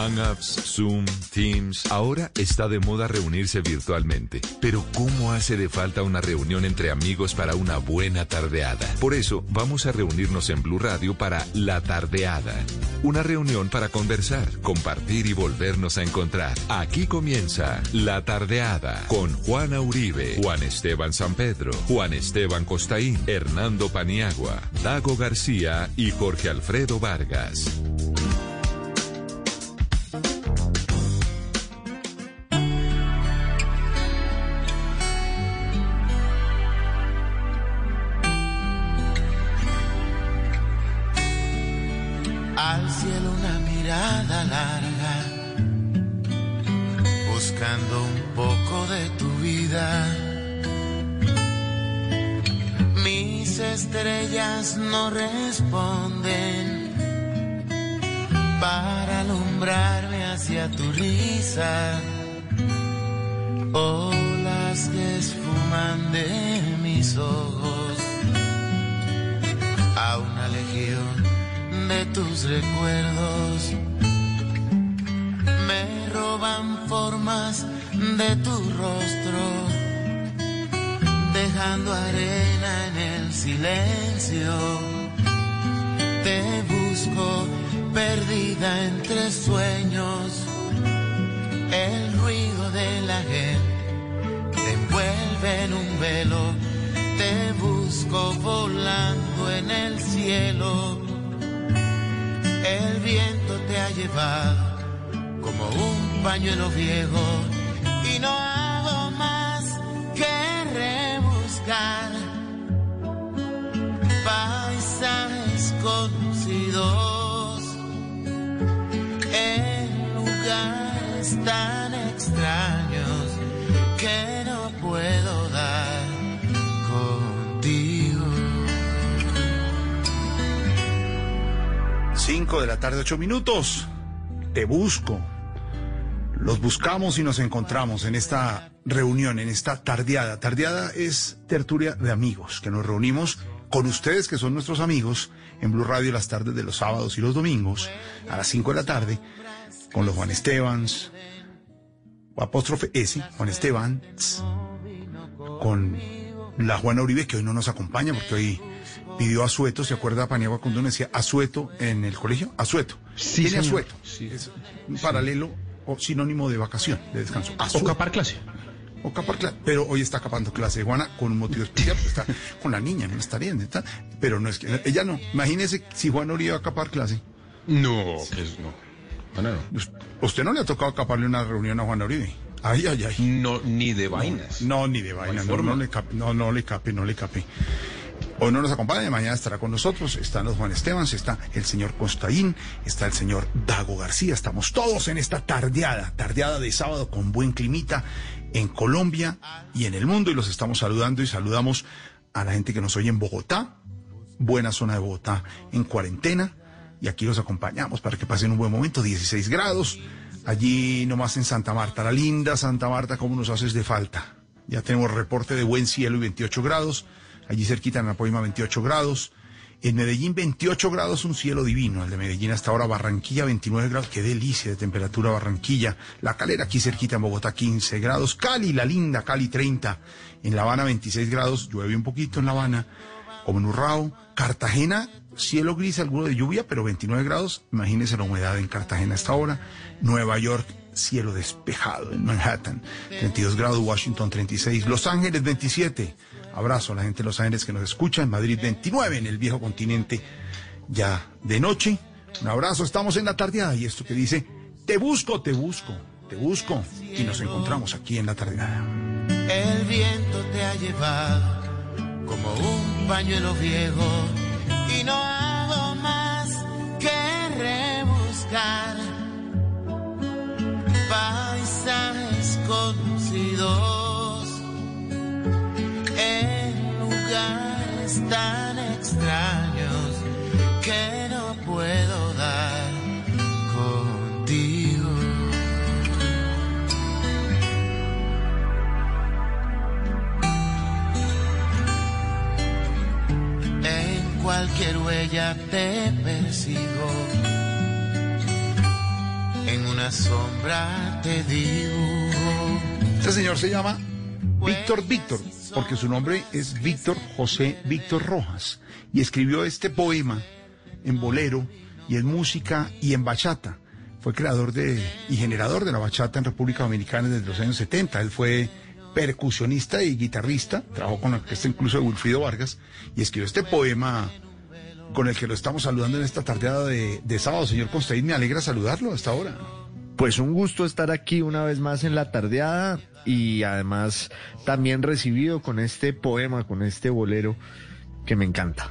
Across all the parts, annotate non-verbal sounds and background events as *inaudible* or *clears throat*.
Hangouts, Zoom, Teams. Ahora está de moda reunirse virtualmente. Pero ¿cómo hace de falta una reunión entre amigos para una buena tardeada? Por eso vamos a reunirnos en Blue Radio para La Tardeada. Una reunión para conversar, compartir y volvernos a encontrar. Aquí comienza La Tardeada con Juana Uribe, Juan Esteban San Pedro, Juan Esteban Costaín, Hernando Paniagua, Dago García y Jorge Alfredo Vargas. Estrellas no responden para alumbrarme hacia tu risa. Olas que esfuman de mis ojos a una legión de tus recuerdos. Me roban formas de tu rostro, dejando arena en el silencio. Te busco perdida entre sueños, el ruido de la gente te envuelve en un velo. Te busco volando en el cielo el viento te ha llevado como un pañuelo viejo y no hago más que rebuscar paisajes conocidos en lugares tan extraños que no puedo dar contigo. 5 de la tarde, 8 minutos. Te busco. Los buscamos y nos encontramos en esta reunión, en esta tardeada. Tardeada es tertulia de amigos, que nos reunimos con ustedes, que son nuestros amigos, en Blue Radio las tardes de los sábados y los domingos, a las 5 de la tarde, con los Juan Estebans, apóstrofe S, Juan Estebans, con la Juana Uribe, que hoy no nos acompaña porque hoy pidió asueto, ¿se acuerda Paniagua cuando decía asueto en el colegio? Asueto. Sí, Tiene señor. asueto. Es un paralelo o sinónimo de vacación, de descanso. O capar clase. O capar clase. Pero hoy está capando clase Juana con un motivo especial, porque está con la niña, no está bien, está. Pero no es que ella no. Imagínese si Juana Uribe va a capar clase. No, que es no. Bueno, no. Us- ¿Usted no le ha tocado caparle una reunión a Juana Uribe? Ay, ay, ay. No, ni de vainas. No, ni de vaina, hay no, no le cape, no, no le cape, no le cape. Hoy no nos acompaña, mañana estará con nosotros. Están los Juan Estebans, está el señor Costaín, está el señor Dago García. Estamos todos en esta tardeada, tardeada de sábado con buen climita en Colombia y en el mundo. Y los estamos saludando y saludamos a la gente que nos oye en Bogotá, buena zona de Bogotá en cuarentena. Y aquí los acompañamos para que pasen un buen momento, 16 grados. Allí nomás en Santa Marta, la linda Santa Marta, ¿cómo nos haces de falta? Ya tenemos reporte de buen cielo y 28 grados. Allí cerquita en Apoima 28 grados. En Medellín 28 grados, un cielo divino. El de Medellín hasta ahora Barranquilla 29 grados. Qué delicia de temperatura Barranquilla. La calera aquí cerquita en Bogotá 15 grados. Cali, la linda Cali 30. En La Habana 26 grados. Llueve un poquito en La Habana. Como en Urrao. Cartagena, cielo gris, alguno de lluvia, pero 29 grados. Imagínense la humedad en Cartagena hasta ahora. Nueva York, cielo despejado en Manhattan. 32 grados, Washington 36. Los Ángeles 27. Abrazo a la gente de Los Ángeles que nos escucha. En Madrid 29, en el viejo continente ya de noche. Un abrazo, estamos en la tardeada y esto que dice, te busco, te busco, te busco. Y nos encontramos aquí en la tardeada. El viento te ha llevado como un pañuelo viejo y no hago más que rebuscar paisajes conocidos tan extraños que no puedo dar contigo. En cualquier huella te persigo. En un una sombra te dibujo. Este señor se llama Víctor Víctor, porque su nombre es Víctor José Víctor Rojas, y escribió este poema en bolero y en música y en bachata. Fue creador de, y generador de la bachata en República Dominicana desde los años 70. Él fue percusionista y guitarrista, trabajó con la orquesta incluso de Wilfrido Vargas, y escribió este poema con el que lo estamos saludando en esta tardeada de, de sábado. Señor Constaín, me alegra saludarlo hasta ahora. Pues un gusto estar aquí una vez más en la tardeada y además también recibido con este poema, con este bolero que me encanta.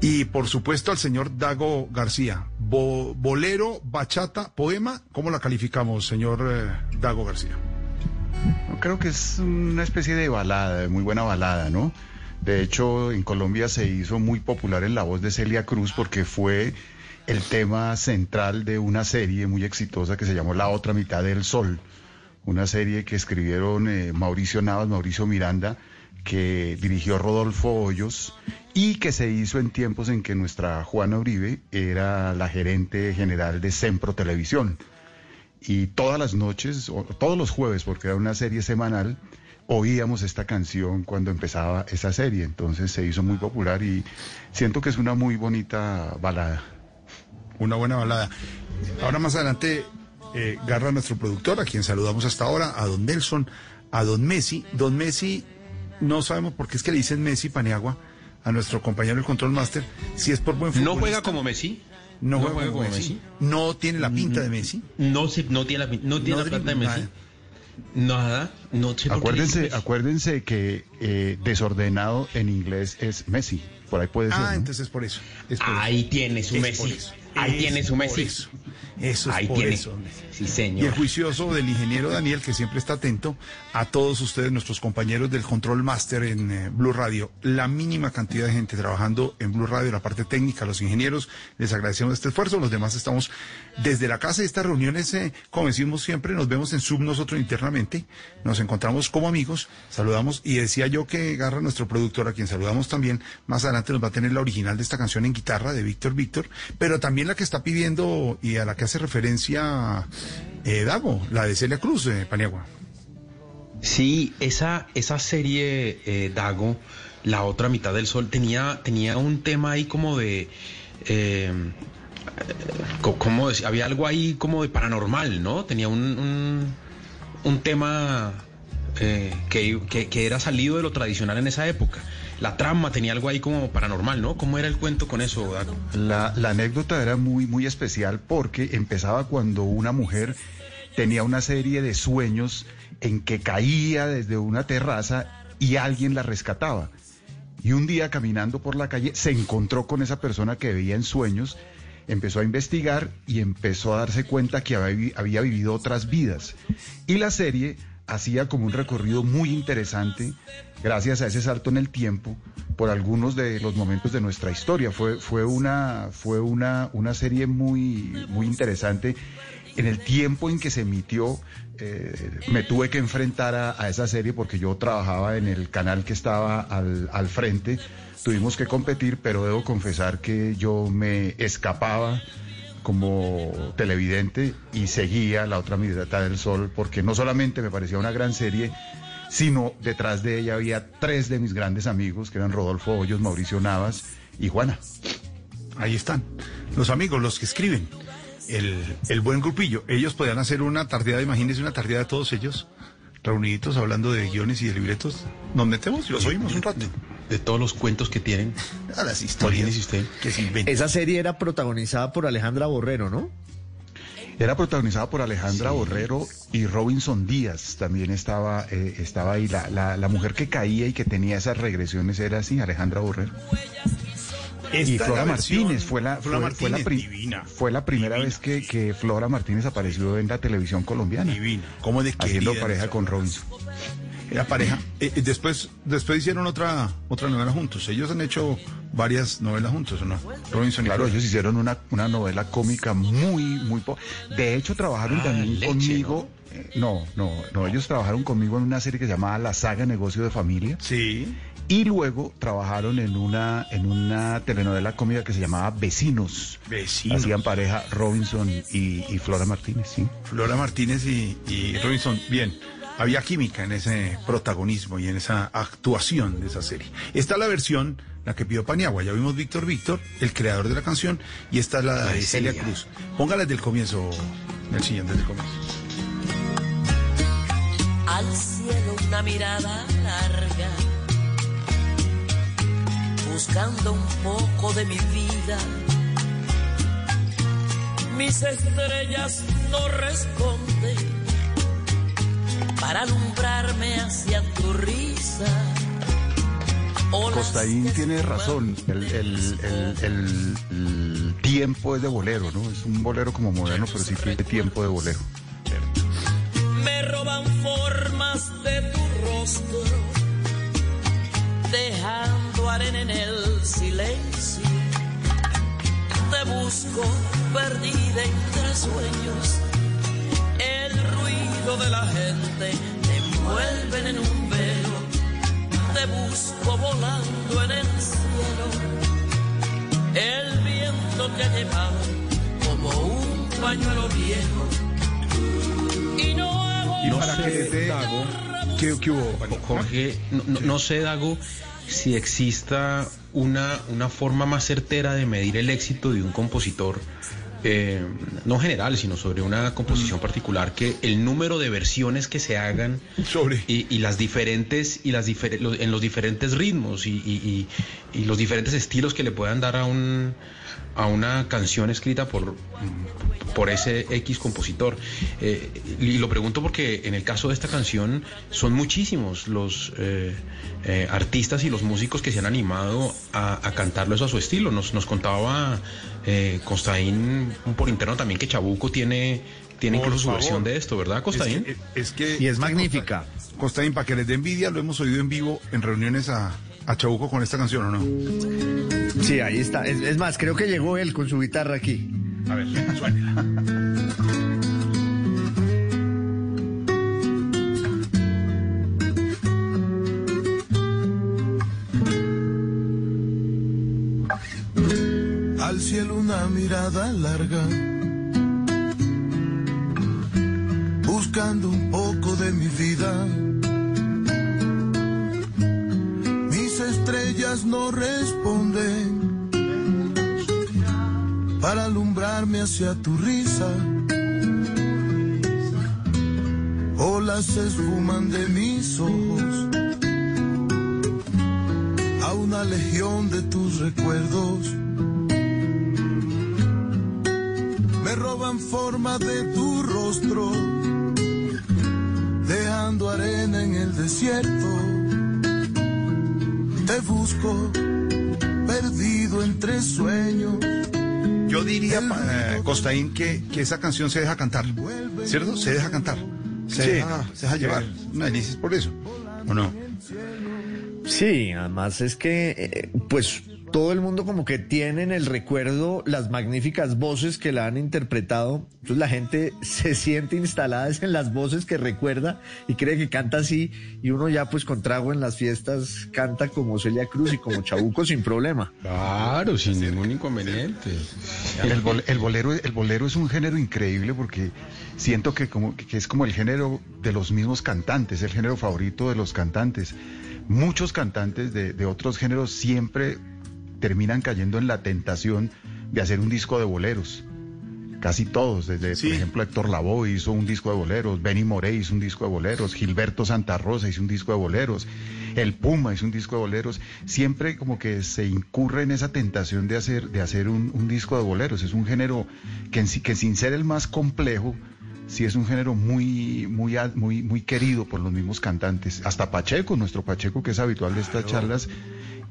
Y por supuesto al señor Dago García. Bo- bolero, bachata, poema, ¿cómo la calificamos, señor eh, Dago García? Creo que es una especie de balada, de muy buena balada, ¿no? De hecho, en Colombia se hizo muy popular en la voz de Celia Cruz porque fue el tema central de una serie muy exitosa que se llamó La otra mitad del sol. Una serie que escribieron eh, Mauricio Navas, Mauricio Miranda, que dirigió Rodolfo Hoyos y que se hizo en tiempos en que nuestra Juana Uribe era la gerente general de Sempro Televisión y todas las noches, o todos los jueves, porque era una serie semanal, oíamos esta canción cuando empezaba esa serie. Entonces se hizo muy popular y siento que es una muy bonita balada. Una buena balada. Ahora más adelante, eh, Garra, nuestro productor, a quien saludamos hasta ahora, a don Nelson, a don Messi. Don Messi, no sabemos por qué es que le dicen Messi Paniagua a nuestro compañero del Control Master, si es por buen fútbol. No juega como Messi. No juega como Messi. No tiene la pinta de Messi. No, se, no tiene la, no tiene No la plata de Messi. Nada. No sé por qué Acuérdense, acuérdense que eh, desordenado en inglés es Messi. Por ahí puede ser. Ah, ¿no? entonces es por eso. es por Ahí tiene su Es Messi. Ahí tiene su Messi. Eso, Eso es Ahí por tiene. eso. Sí, Y el señor. juicioso del ingeniero Daniel, que siempre está atento a todos ustedes, nuestros compañeros del Control Master en eh, Blue Radio. La mínima cantidad de gente trabajando en Blue Radio, la parte técnica, los ingenieros, les agradecemos este esfuerzo. Los demás estamos desde la casa. Estas reuniones, eh, como decimos siempre, nos vemos en Zoom nosotros internamente. Nos encontramos como amigos, saludamos. Y decía yo que Garra, nuestro productor, a quien saludamos también, más adelante nos va a tener la original de esta canción en guitarra de Víctor Víctor, pero también la que está pidiendo y a la que hace referencia eh, Dago, la de Celia Cruz, eh, Paniagua. Sí, esa, esa serie, eh, Dago, La otra mitad del sol, tenía, tenía un tema ahí como de... eh, co- ¿cómo decir? Había algo ahí como de paranormal, ¿no? Tenía un, un, un tema eh, que- que era salido de lo tradicional en esa época. La trama tenía algo ahí como paranormal, ¿no? ¿Cómo era el cuento con eso, Dago? La, la anécdota era muy, muy especial porque empezaba cuando una mujer tenía una serie de sueños en que caía desde una terraza y alguien la rescataba. Y un día caminando por la calle se encontró con esa persona que veía en sueños, empezó a investigar y empezó a darse cuenta que había, vi- había vivido otras vidas. Y la serie hacía como un recorrido muy interesante gracias a ese salto en el tiempo por algunos de los momentos de nuestra historia. Fue, fue una, fue una, una serie muy, muy interesante. En el tiempo en que se emitió, eh, me tuve que enfrentar a, a esa serie porque yo trabajaba en el canal que estaba al, al frente. Tuvimos que competir, pero debo confesar que yo me escapaba como televidente y seguía la otra mitad del sol porque no solamente me parecía una gran serie, sino detrás de ella había tres de mis grandes amigos que eran Rodolfo Hoyos, Mauricio Navas y Juana. Ahí están, los amigos, los que escriben, el, el buen grupillo. Ellos podían hacer una tardeada, imagínense una tardeada de todos ellos, reuniditos hablando de guiones y de libretos. Nos metemos y los oímos un rato. De todos los cuentos que tienen. A las historias Imagínese usted. que se. Esa serie era protagonizada por Alejandra Borrero, ¿no? Era protagonizada por Alejandra Borrero y Robinson Díaz también estaba, eh, estaba ahí. La, la, la mujer que caía y que tenía esas regresiones era así, Alejandra Borrero. Esta y Flora la versión- Martínez fue la, Flora fue, fue la, Martínez, pri- divina. fue la primera divina, vez que, que Flora Martínez apareció en la televisión colombiana. Divina. ¿Cómo de Haciendo pareja con? Robinson. Era *laughs* pareja. Eh, eh, después, después hicieron otra, otra novela juntos. Ellos han hecho varias novelas juntos, ¿o no? Robinson y Claro, ellos hicieron una, una novela cómica muy, muy... po- De hecho, trabajaron Ah, también leche, conmigo... eh, No, no, no, ellos trabajaron conmigo en una serie que se llamaba La Saga Negocio de Familia. Sí. Y luego trabajaron en una, en una telenovela cómica que se llamaba Vecinos. Vecinos. Hacían pareja Robinson y, y Flora Martínez, sí. Flora Martínez y, y Robinson, bien. Había química en ese protagonismo y en esa actuación de esa serie. Esta es la versión, la que pidió Paniagua. Ya vimos Víctor Víctor, el creador de la canción, y esta es la de Celia Celia. Cruz. Póngala desde el comienzo, el siguiente desde el comienzo. al cielo una mirada larga, buscando un poco de mi vida. Mis estrellas no responden para alumbrarme hacia tu risa. Costaín tiene razón, el, el- el- el- tiempo es de bolero, ¿no? Es un bolero como moderno, pero sí tiene tiempo de bolero. me roban formas de tu rostro, dejando arena en el silencio. Te busco perdida entre sueños, ruido de la gente te envuelven en un velo. Te busco volando en el cielo, el viento te ha llevado como un pañuelo viejo. Y no hago Y para sé, que les dé... Dago. ¿Qué, qué hubo? Jorge, no, no- no sé, Dago, si exista una, una forma más certera de medir el éxito de un compositor, eh, no general, sino sobre una composición particular, que el número de versiones que se hagan Sobre. y, y las diferentes y las los- en los diferentes ritmos y, y- y- y los diferentes estilos que le puedan dar a un a una canción escrita por por ese X compositor. Eh, y lo pregunto porque en el caso de esta canción son muchísimos los eh, eh, artistas y los músicos que se han animado a, a cantarlo. Eso a su estilo. Nos, nos contaba eh, Costaín por interno también que Chabuco tiene tiene Por incluso su versión de esto verdad Costaín Es que, es que- Y es magnífica. Costaín, para que les dé envidia, lo hemos oído en vivo en reuniones a, a Chabuco con esta canción, ¿o no? Sí, ahí está. Es, es más, creo que llegó él con su guitarra aquí. A ver, suénela. Al cielo una mirada larga, buscando un poco de mi vida. Estrellas no responden para alumbrarme hacia tu risa. Olas se esfuman de mis ojos a una legión de tus recuerdos. Me roban forma de tu rostro, dejando arena en el desierto. Te busco, perdido entre sueños. Yo diría, eh, Costaín, que, que esa canción se deja cantar, ¿cierto? Se deja cantar. Se, Sí. deja, se deja llevar. Una delicia es por eso, ¿o no? Sí, además es que, eh, pues, todo el mundo como que tiene en el recuerdo las magníficas voces que la han interpretado. Entonces la gente *laughs* se siente instalada es en las voces que recuerda y cree que canta así. Y uno ya, pues, con trago en las fiestas, canta como Celia Cruz y como Chabuco sin problema. Claro, sin ningún inconveniente. El, bol- el bolero, el bolero es un género increíble porque siento que, como, que es como el género de los mismos cantantes, el género favorito de los cantantes. Muchos cantantes de, de otros géneros siempre terminan cayendo en la tentación de hacer un disco de boleros. Casi todos, desde Sí. por ejemplo Héctor Lavoe hizo un disco de boleros, Benny Moré hizo un disco de boleros, Gilberto Santa Rosa hizo un disco de boleros, El Puma hizo un disco de boleros. Siempre como que se incurre en esa tentación de hacer, de hacer un, un disco de boleros. Es un género que, en que sin ser el más complejo, sí es un género muy, muy, muy, muy querido por los mismos cantantes. Hasta Pacheco, nuestro Pacheco, que es habitual de estas charlas,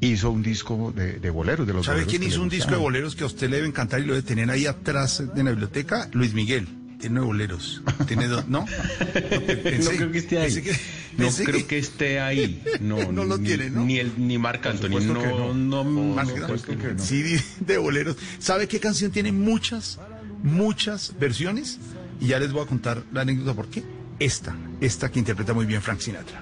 hizo un disco de, de boleros. De los ¿Sabe boleros quién hizo un disco de boleros que a usted le debe encantar y lo debe tener ahí atrás en la biblioteca? Luis Miguel. Tiene nueve boleros. Tiene dos, ¿no? *laughs* no creo que esté ahí. pensé que- no creo que- que... esté ahí. No, *laughs* No lo ni, tiene, ¿no? Ni, el, ni Marc Anthony. No, que no, no. no, Más no. CD de boleros. ¿Sabe qué canción tiene muchas, muchas versiones? Y ya les voy a contar la anécdota por qué. Esta, esta que interpreta muy bien Frank Sinatra.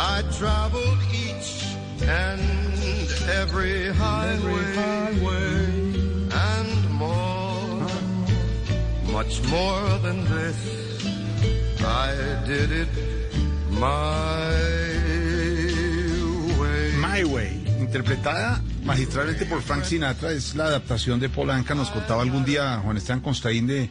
I traveled each and every highway, and more, much more than this. I did it my way. My Way, interpretada magistralmente por Frank Sinatra, es la adaptación de Paul Anka. Nos contaba algún día Juan Esteban Constaín de,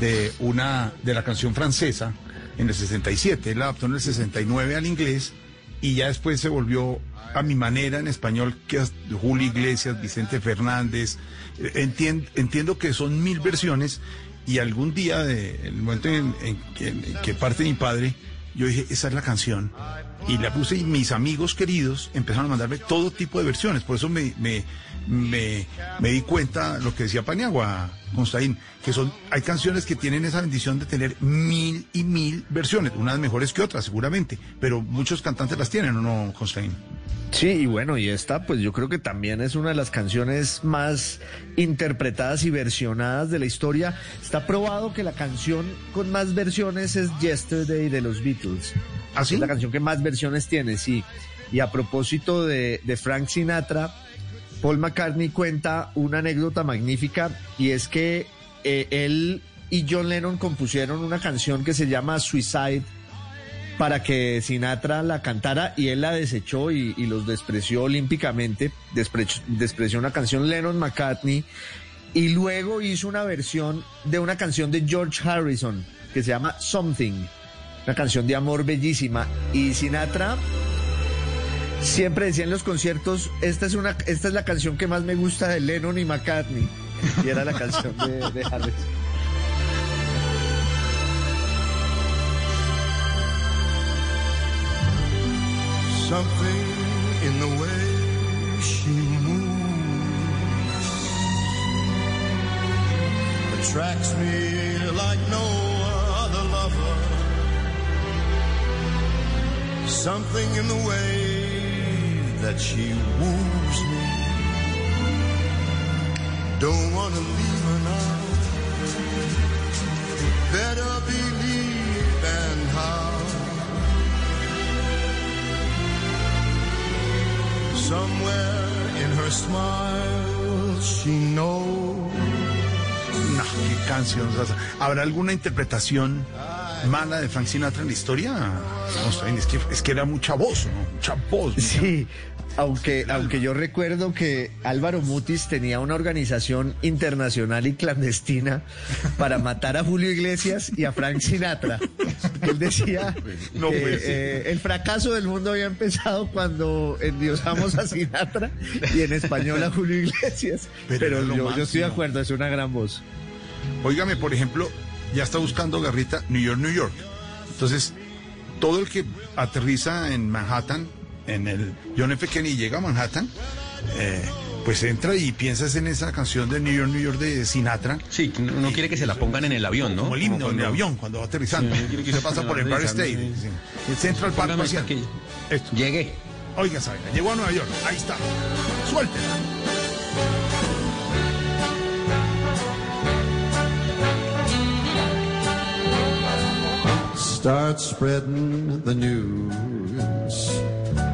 de una de la canción francesa en el 67. Él adaptó en el 69 al inglés y ya después se volvió a mi manera en español, que Julio Iglesias, Vicente Fernández. Eh, entien- entiendo que son mil versiones y algún día, de, el momento en, que- parte mi padre, yo dije, esa es la canción. Y la puse y mis amigos queridos empezaron a mandarme todo tipo de versiones. Por eso me, me, me di cuenta lo que decía Paniagua, Constaín, que son, hay canciones que tienen esa bendición de tener mil y mil versiones, unas mejores que otras seguramente, pero muchos cantantes las tienen, ¿o no, Constaín? Sí, y bueno, y esta pues yo creo que también es una de las canciones más interpretadas y versionadas de la historia. Está probado que la canción con más versiones es Yesterday de los Beatles. ¿Ah, sí? Es la canción que más versiones tiene, sí. Y a propósito de, de Frank Sinatra, Paul McCartney cuenta una anécdota magnífica y es que eh, él y John Lennon compusieron una canción que se llama Suicide para que Sinatra la cantara y él la desechó y, los despreció olímpicamente, Despre- despreció una canción Lennon McCartney y luego hizo una versión de una canción de George Harrison que se llama Something, una canción de amor bellísima. Y Sinatra siempre decía en los conciertos, esta es una esta es la canción que más me gusta de Lennon y McCartney y era la canción de, de Harrison. Something in the way she moves attracts me like no other lover. Something in the way that she woos me. Don't wanna leave her now. Better believe and how. Somewhere in her smile, she knows. No, qué canción. ¿Habrá alguna interpretación mala de Frank Sinatra en la historia? Es que, es que era mucha voz, ¿no? Mucha voz. mucha- Sí, aunque, aunque yo recuerdo que Álvaro Mutis tenía una organización internacional y clandestina para matar a Julio Iglesias y a Frank Sinatra. Él decía *laughs* No que eh, el fracaso del mundo había empezado cuando endiosamos a Sinatra y en español a Julio Iglesias. Pero yo, yo estoy de acuerdo, es una gran voz. Óigame, por ejemplo, ya está buscando Garrita New York, New York. Entonces, todo el que aterriza en Manhattan, en el John F. Kennedy, llega a Manhattan, eh, pues entra y piensas en esa canción de New York, New York de Sinatra. Sí, no quiere que se la pongan en el avión, ¿no? Como el himno Como en el avión cuando va aterrizando. Sí. Y se pasa por el Empire State. sí. El Central Park Esto. Llegué. Oiga, esa vaina, llegó a Nueva York. Ahí está. Suéltela. Start spreading the news.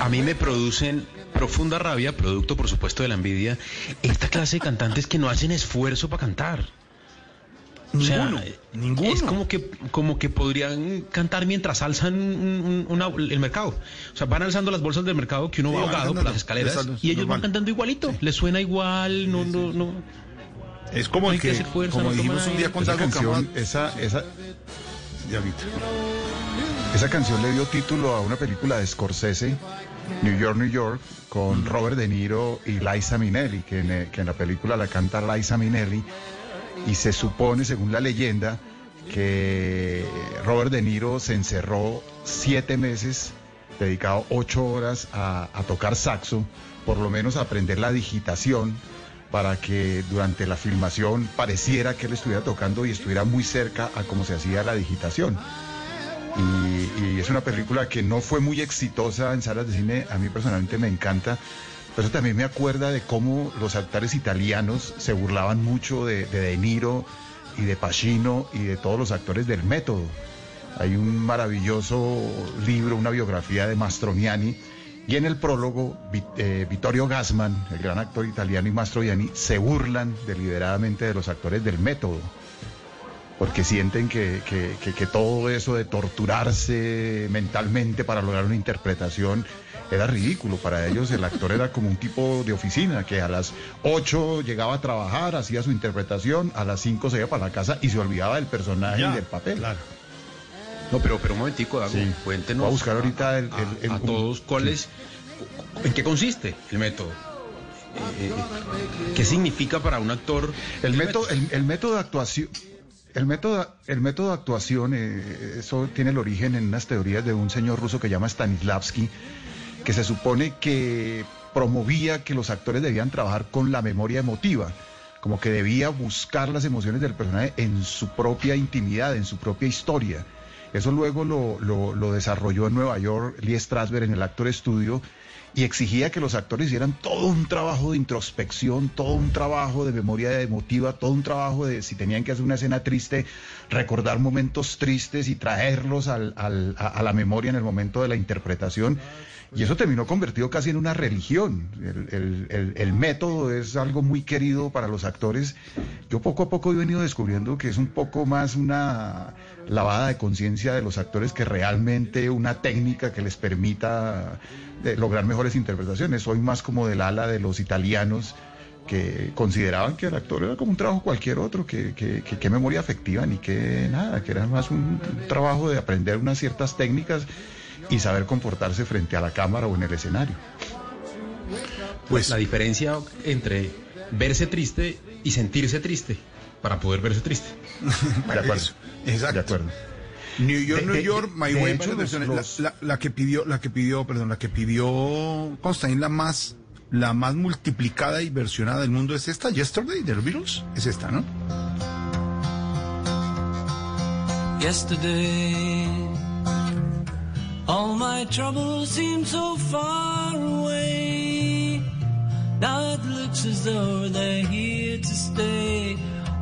a, a mí me producen profunda rabia, producto por supuesto de la envidia, esta clase de cantantes que no hacen esfuerzo para cantar. O sea, Ninguno, ninguno. Es como que, como que podrían cantar mientras alzan un- un- una- el mercado. O sea, van alzando las bolsas del mercado que uno Sí, va ahogado por las escaleras y ellos normal. van cantando igualito. Les suena igual, no, no, no. Es como No el que que, hacer fuerza, como no dijimos un día con Esa Dago canción, esa, esa, Ya. Esa canción le dio título a una película de Scorsese, New York, New York, con Robert De Niro y Liza Minnelli, que en, eh, que en la película la canta Liza Minnelli, y se supone, según la leyenda, que Robert De Niro se encerró siete meses, dedicado ocho horas a, a tocar saxo, por lo menos a aprender la digitación, para que durante la filmación pareciera que él estuviera tocando y estuviera muy cerca a cómo se hacía la digitación. Y, es una película que no fue muy exitosa en salas de cine, a mí personalmente me encanta, pero también me acuerda de cómo los actores italianos se burlaban mucho de De, Niro y de Pacino y de todos los actores del método. Hay un maravilloso libro, una biografía de Mastroianni, y en el prólogo eh, Vittorio Gassman, el gran actor italiano, y Mastroianni se burlan deliberadamente de los actores del método porque sienten que, que- que- que todo eso de torturarse mentalmente para lograr una interpretación era ridículo. Para ellos el actor era como un tipo de oficina que a las 8 llegaba a trabajar, hacía su interpretación, a las 5 se iba para la casa y se olvidaba del personaje y del papel. Claro. No, pero, pero un momentico, Dago, Sí. cuéntenos. Voy a buscar ahorita el- a, el- el- a todos cuál es, en qué consiste el método. Eh, eh, ¿Qué significa para un actor El método, el, el método de actuación. El método, el método de actuación, eh, eso tiene el origen en unas teorías de un señor ruso que llama Stanislavski, que se supone que promovía que los actores debían trabajar con la memoria emotiva, como que debía buscar las emociones del personaje en su propia intimidad, en su propia historia. Eso luego lo, lo- lo desarrolló en Nueva York Lee Strasberg en el Actor Studio y exigía que los actores hicieran todo un trabajo de introspección, todo un trabajo de memoria emotiva, todo un trabajo de si tenían que hacer una escena triste, recordar momentos tristes y traerlos al- al- a, la memoria en el momento de la interpretación. Y eso terminó convertido casi en una religión. El, el- el- el método es algo muy querido para los actores. Yo poco a poco he venido descubriendo que es un poco más una lavada de conciencia de los actores que realmente una técnica que les permita eh, lograr mejores interpretaciones. Soy más como del ala de los italianos que consideraban que el actor era como un trabajo cualquier otro, que, que, que- que memoria afectiva ni que nada, que era más un trabajo de aprender unas ciertas técnicas y saber comportarse frente a la cámara o en el escenario. Pues la diferencia entre verse triste y sentirse triste para poder verse triste. *laughs* De acuerdo. Eso, Exacto. De acuerdo. New York, De- New de- York, My de Way, hecho, los- versiones. La- los- La, la que pidió, la que pidió, perdón, la que pidió Constantin, la más, la más multiplicada y versionada del mundo es esta, Yesterday, de los Beatles. Es esta, ¿no? Yesterday, all my troubles seem so far away. Now it looks as though they're here to stay.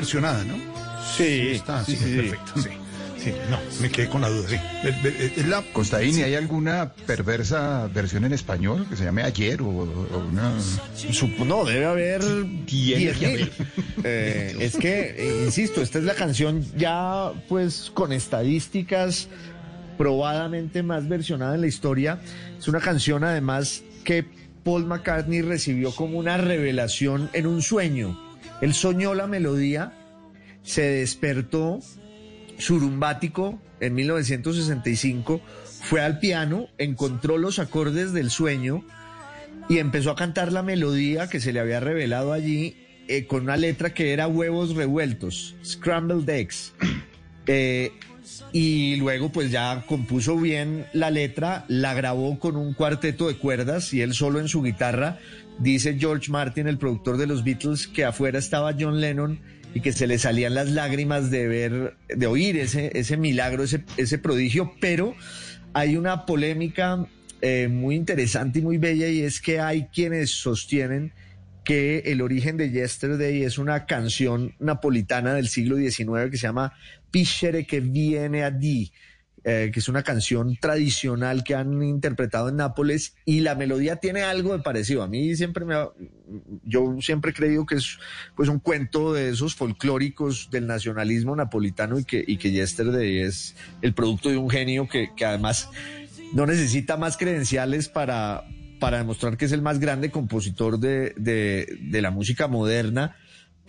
Versionada, ¿no? Sí, Está, sí, sí, sí, sí. perfecto, sí. Sí, no, me quedé con la duda, sí. Es- es- es la, Constaín, ¿hay alguna perversa versión en español que se llame Ayer o, o una... Sup- No, debe haber Tiene que 10.000. Eh, es que, eh, insisto, esta es la canción ya pues con estadísticas probadamente más versionada en la historia. Es una canción además que Paul McCartney recibió como una revelación en un sueño. Él soñó la melodía, se despertó surumbático en 1965, fue al piano, encontró los acordes del sueño y empezó a cantar la melodía que se le había revelado allí eh, con una letra que era huevos revueltos, scrambled eggs. Eh, y luego pues ya compuso bien la letra, la grabó con un cuarteto de cuerdas y él solo en su guitarra. Dice George Martin, el productor de los Beatles, que afuera estaba John Lennon y que se le salían las lágrimas de ver, de oír ese, ese milagro, ese, ese prodigio, pero hay una polémica eh, muy interesante y muy bella y es que hay quienes sostienen que el origen de Yesterday es una canción napolitana del siglo XIX que se llama Piscere que viene a di, eh, que es una canción tradicional que han interpretado en Nápoles y la melodía tiene algo de parecido. A mí siempre me ha, yo siempre he creído que es pues un cuento de esos folclóricos del nacionalismo napolitano y que, y que Yesterday es el producto de un genio que, que además no necesita más credenciales para, para demostrar que es el más grande compositor de, de, de, la música moderna,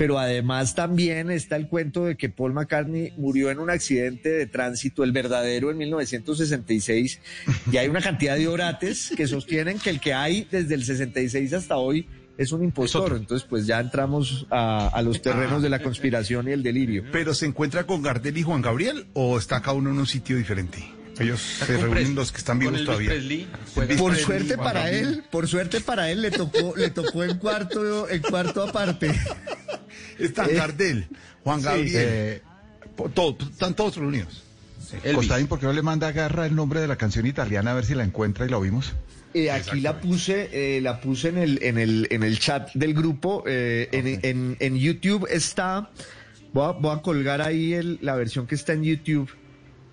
pero además también está el cuento de que Paul McCartney murió en un accidente de tránsito, el verdadero, en 1966, y hay una cantidad de orates que sostienen que el que hay desde el 66 hasta hoy es un impostor. Entonces, pues ya entramos a, a, los terrenos de la conspiración y el delirio. ¿Pero se encuentra con Gardel y Juan Gabriel o está cada uno en un sitio diferente? Ellos se reúnen los que están vivos todavía. Por suerte para él, por suerte para él le tocó, le tocó en cuarto, en cuarto aparte. Están eh, Gardel, Juan Gabriel, sí, eh, todo, están todos reunidos. Sí. Costaín, ¿por qué no le manda a Garra el nombre de la canción italiana a ver si la encuentra y la oímos? Eh, aquí la puse, eh, la puse en el, en el, en el chat del grupo. Eh, okay. en, en, en, YouTube está. Voy a, voy a colgar ahí el, la versión que está en YouTube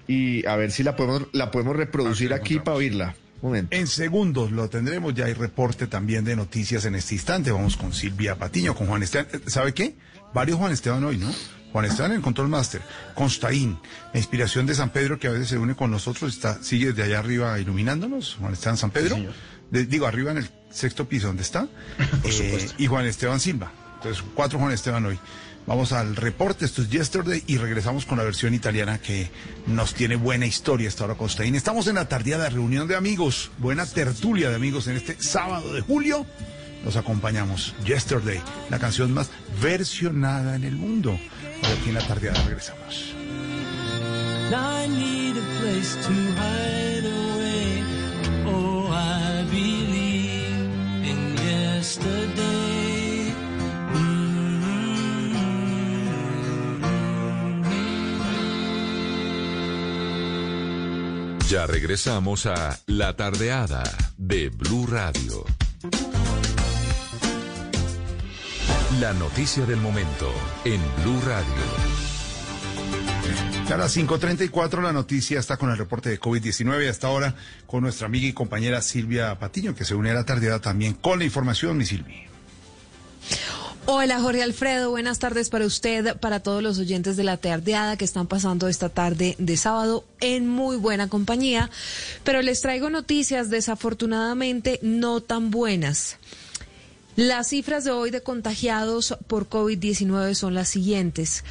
y a ver si la podemos, la podemos reproducir aquí para oírla. Un momento. En segundos lo tendremos, ya hay reporte también de noticias en este instante. Vamos con Silvia Patiño, con Juan Esteban. ¿Sabe qué? Varios Juan Esteban hoy, ¿no? Juan Esteban en el Control Master, Constaín, la inspiración de San Pedro que a veces se une con nosotros, está, sigue de allá arriba iluminándonos, Juan Esteban San Pedro, sí, de, digo, arriba en el sexto piso, ¿dónde está? *laughs* Por eh, y Juan Esteban Silva. Entonces, cuatro Juan Esteban hoy. Vamos al reporte, esto es Yesterday, y regresamos con la versión italiana que nos tiene buena historia esta hora Costaín. Estamos en la tardeada reunión de amigos, buena tertulia de amigos en este sábado de julio. Nos acompañamos. Yesterday, la canción más versionada en el mundo. Hoy aquí en la tardeada regresamos. Ya regresamos a La Tardeada de Blue Radio. La noticia del momento en Blue Radio. A las 5.34 la noticia está con el reporte de COVID-19 hasta ahora con nuestra amiga y compañera Silvia Patiño, que se une a la tardeada también con la información, mi Silvia. Hola Jorge Alfredo, buenas tardes para usted, para todos los oyentes de la tardeada que están pasando esta tarde de sábado en muy buena compañía, pero les traigo noticias desafortunadamente no tan buenas. Las cifras de hoy de contagiados por COVID-19 son las siguientes.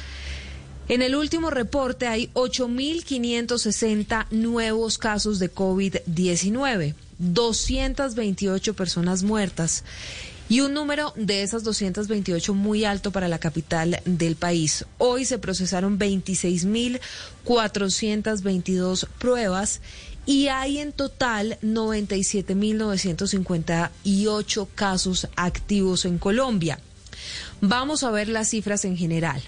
En el último reporte hay 8.560 nuevos casos de COVID-19, 228 personas muertas y un número de esas 228 muy alto para la capital del país. Hoy se procesaron 26.422 pruebas y hay en total 97.958 casos activos en Colombia. Vamos a ver las cifras en general.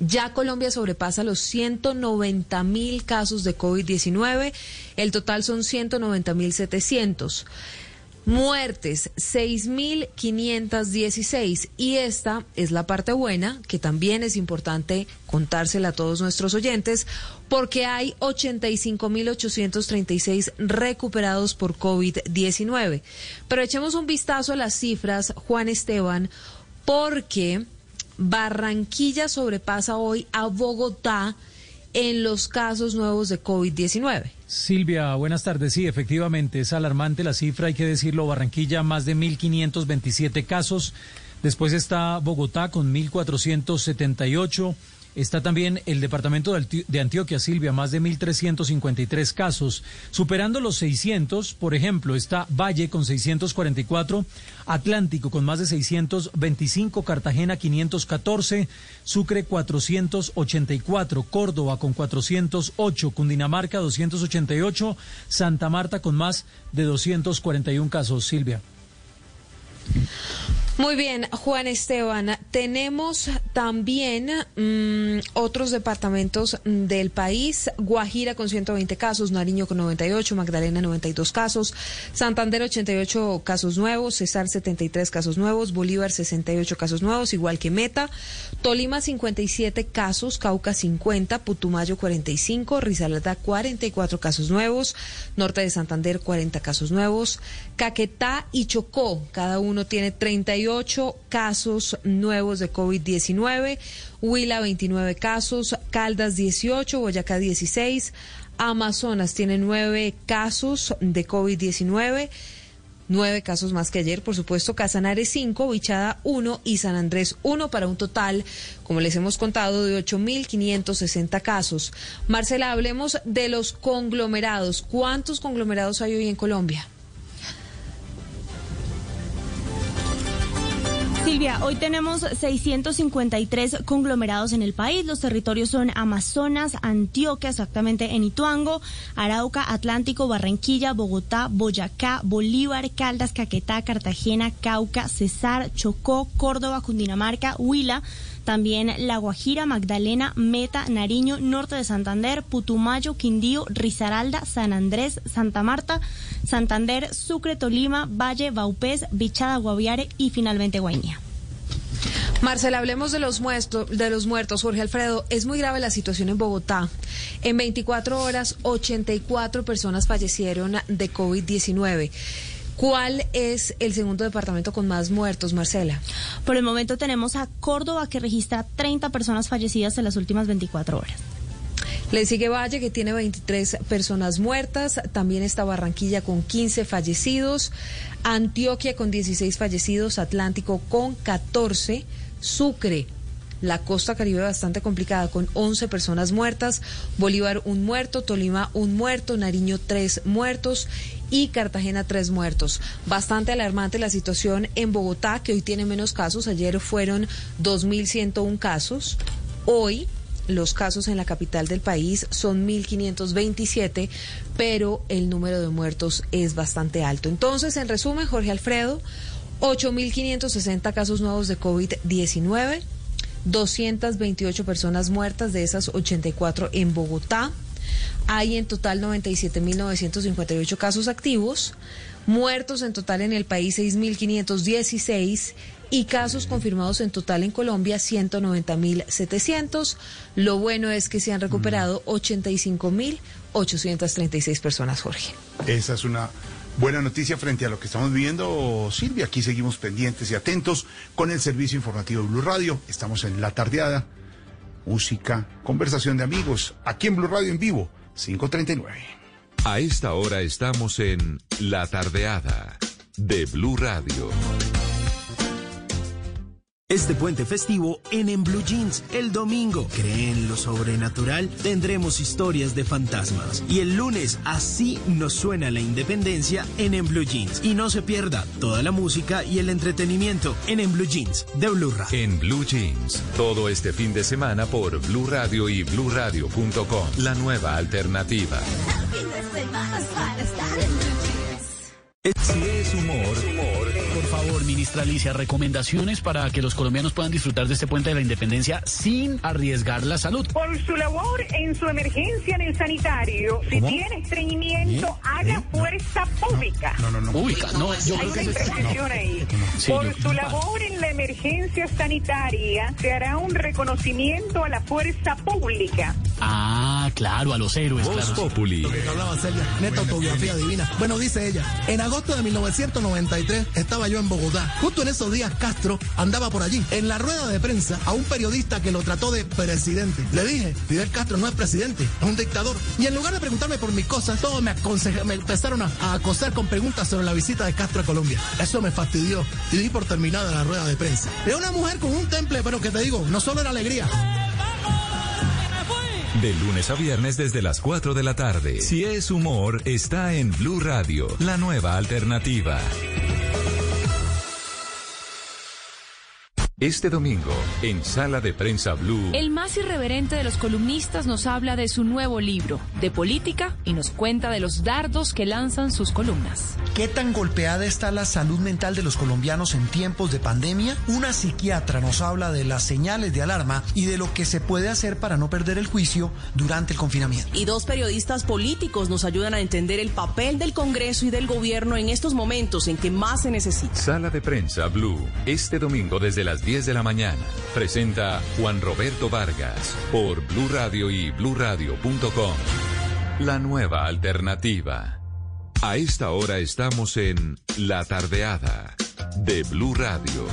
Ya Colombia sobrepasa los 190 mil casos de COVID-19. El total son 190 mil 700. Muertes, 6.516. Y esta es la parte buena, que también es importante contársela a todos nuestros oyentes, porque hay 85.836 recuperados por COVID-19. Pero echemos un vistazo a las cifras, Juan Esteban, porque Barranquilla sobrepasa hoy a Bogotá en los casos nuevos de COVID-19. Silvia, buenas tardes. Sí, efectivamente, es alarmante la cifra, hay que decirlo. Barranquilla, más de 1.527 casos. Después está Bogotá con 1.478. Está también el departamento de Antioquia, Silvia, más de 1.353 casos. Superando los 600, por ejemplo, está Valle con 644, Atlántico con más de 625, Cartagena 514, Sucre 484, Córdoba con 408, Cundinamarca 288, Santa Marta con más de 241 casos. Silvia. Muy bien, Juan Esteban. Tenemos también mm, otros departamentos del país. Guajira con 120 casos, Nariño con 98, Magdalena 92 casos, Santander 88 casos nuevos, Cesar 73 casos nuevos, Bolívar 68 casos nuevos, igual que Meta, Tolima 57 casos, Cauca 50, Putumayo 45, Risaralda 44 casos nuevos, Norte de Santander 40 casos nuevos, Caquetá y Chocó, cada uno tiene 38 casos nuevos de COVID-19, Huila 29 casos, Caldas 18, Boyacá 16, Amazonas tiene 9 casos de COVID-19. Nueve casos más que ayer, por supuesto, Casanare 5, Bichada 1 y San Andrés 1 para un total, como les hemos contado, de 8.560 casos. Marcela, hablemos de los conglomerados. ¿Cuántos conglomerados hay hoy en Colombia? Silvia, hoy tenemos 653 conglomerados en el país. Los territorios son Amazonas, Antioquia, exactamente en Ituango, Arauca, Atlántico, Barranquilla, Bogotá, Boyacá, Bolívar, Caldas, Caquetá, Cartagena, Cauca, Cesar, Chocó, Córdoba, Cundinamarca, Huila. También La Guajira, Magdalena, Meta, Nariño, Norte de Santander, Putumayo, Quindío, Risaralda, San Andrés, Santa Marta, Santander, Sucre, Tolima, Valle, Baupés, Bichada, Guaviare y finalmente Guainía. Marcela, hablemos de los, muertos, de los muertos. Jorge Alfredo, es muy grave la situación en Bogotá. En 24 horas, 84 personas fallecieron de COVID-19. ¿Cuál es el segundo departamento con más muertos, Marcela? Por el momento tenemos a Córdoba que registra 30 personas fallecidas en las últimas 24 horas. Le sigue Valle, que tiene 23 personas muertas. También está Barranquilla con 15 fallecidos. Antioquia con 16 fallecidos. Atlántico con 14. Sucre, la costa caribe bastante complicada con 11 personas muertas. Bolívar un muerto. Tolima un muerto. Nariño tres muertos. Y Cartagena tres muertos. Bastante alarmante la situación en Bogotá, que hoy tiene menos casos. Ayer fueron 2.101 casos. Hoy los casos en la capital del país son 1.527, pero el número de muertos es bastante alto. Entonces, en resumen, Jorge Alfredo, 8.560 casos nuevos de COVID-19, 228 personas muertas, de esas 84 en Bogotá. Hay en total 97.958 casos activos, muertos en total en el país 6.516 y casos confirmados en total en Colombia 190.700. Lo bueno es que se han recuperado 85.836 personas, Jorge. Esa es una buena noticia frente a lo que estamos viviendo, Silvia. Aquí seguimos pendientes y atentos con el servicio informativo de Blue Radio. Estamos en la tardeada. Música, conversación de amigos, aquí en Blue Radio en vivo, 539. A esta hora estamos en La Tardeada de Blue Radio. Este puente festivo en En Blue Jeans, el domingo, creen lo sobrenatural, tendremos historias de fantasmas. Y el lunes, así nos suena la independencia en En Blue Jeans. Y no se pierda toda la música y el entretenimiento en En Blue Jeans de Blue Radio. En Blue Jeans, todo este fin de semana por Blue Radio y bluradio.com. La nueva alternativa. Si es humor, ministra Alicia, recomendaciones para que los colombianos puedan disfrutar de este puente de la independencia sin arriesgar la salud. Por su labor en su emergencia en el sanitario, si ¿Cómo? tiene estreñimiento, ¿Eh? haga ¿Eh? fuerza pública. No, no, no. Ubica, no, yo Hay creo una que eso es- imprecisión no. ahí. Sí, Por yo- su labor en la emergencia sanitaria, se hará un reconocimiento a la fuerza pública. Ah, claro, a los héroes, Voz claro. Populi. Lo que hablaba Celia, neta autobiografía divina. Bueno, dice ella, en agosto de 1993 estaba yo en Bogotá. Justo en esos días Castro andaba por allí. En la rueda de prensa a un periodista que lo trató de presidente. Le dije, Fidel Castro no es presidente, es un dictador. Y en lugar de preguntarme por mis cosas, todos me, me empezaron a, a acosar con preguntas sobre la visita de Castro a Colombia. Eso me fastidió y di por terminada la rueda de prensa. Era una mujer con un temple, pero que te digo, no solo era alegría. De lunes a viernes desde las 4 de la tarde. Si es humor, está en Blue Radio, la nueva alternativa. Este domingo, en Sala de Prensa Blue. El más irreverente de los columnistas nos habla de su nuevo libro, de política, y nos cuenta de los dardos que lanzan sus columnas. ¿Qué tan golpeada está la salud mental de los colombianos en tiempos de pandemia? Una psiquiatra nos habla de las señales de alarma y de lo que se puede hacer para no perder el juicio durante el confinamiento. Y dos periodistas políticos nos ayudan a entender el papel del Congreso y del gobierno en estos momentos en que más se necesita. Sala de Prensa Blue, este domingo desde las 10 de la mañana. Presenta Juan Roberto Vargas por Blue Radio y bluradio.com. La nueva alternativa. A esta hora estamos en La Tardeada de Blue Radio.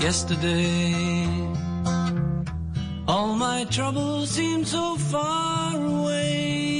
Yesterday, all my troubles seemed so far away.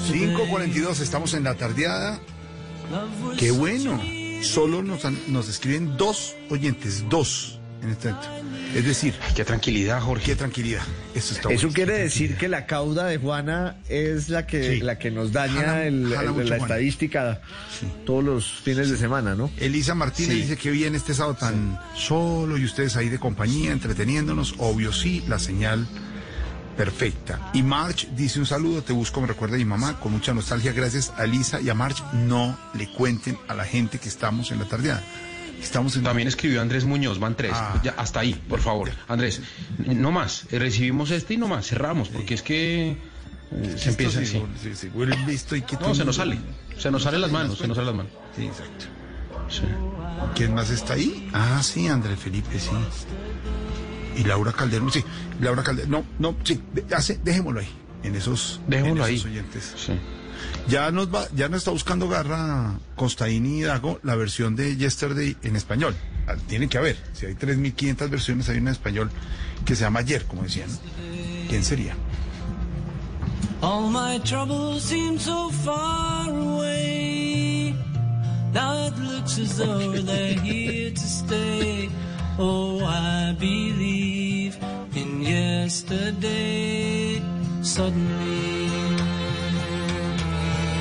5.42, estamos en la tardeada. Qué bueno. Solo nos, nos escriben dos oyentes, dos en este momento. Es decir, qué tranquilidad, Jorge. Qué tranquilidad. Eso está Eso quiere decir que la cauda de Juana es la que, la que nos daña Jala- el- jala el- la Juana. estadística todos los fines de semana, ¿no? Elisa Martínez Sí. dice que bien este sábado tan solo y ustedes ahí de compañía, entreteniéndonos. Obvio sí, la señal perfecta. Y March dice un saludo, te busco, me recuerda a mi mamá, con mucha nostalgia. Gracias a Elisa y a March. No le cuenten a la gente que estamos en la tardeada. Estamos en... También escribió Andrés Muñoz, van tres. Ah. Ya, hasta ahí, por favor. Andrés, no más. Eh, Recibimos este y no más. Cerramos, porque es que eh, se empieza sí, así. sí, sí, listo y que No, se nos sale. Se nos salen las manos, se nos salen las manos. Sí, exacto. ¿Quién más está ahí? Ah, sí, André Felipe, sí. Y Laura Calderón, sí. Laura Calderón, no, no, sí, hace- dejémoslo ahí, en esos, Dejémoslo en esos ahí. oyentes. Ya nos va, ya nos está buscando Garra Costaín y Dago la versión de Yesterday en español. Ah, Tiene que haber, si hay 3.500 versiones, hay una en español que se llama Ayer, como decían. ¿Quién sería? All my troubles seem so far away. Now it looks as though they're here to stay. Oh, I believe in yesterday. Suddenly,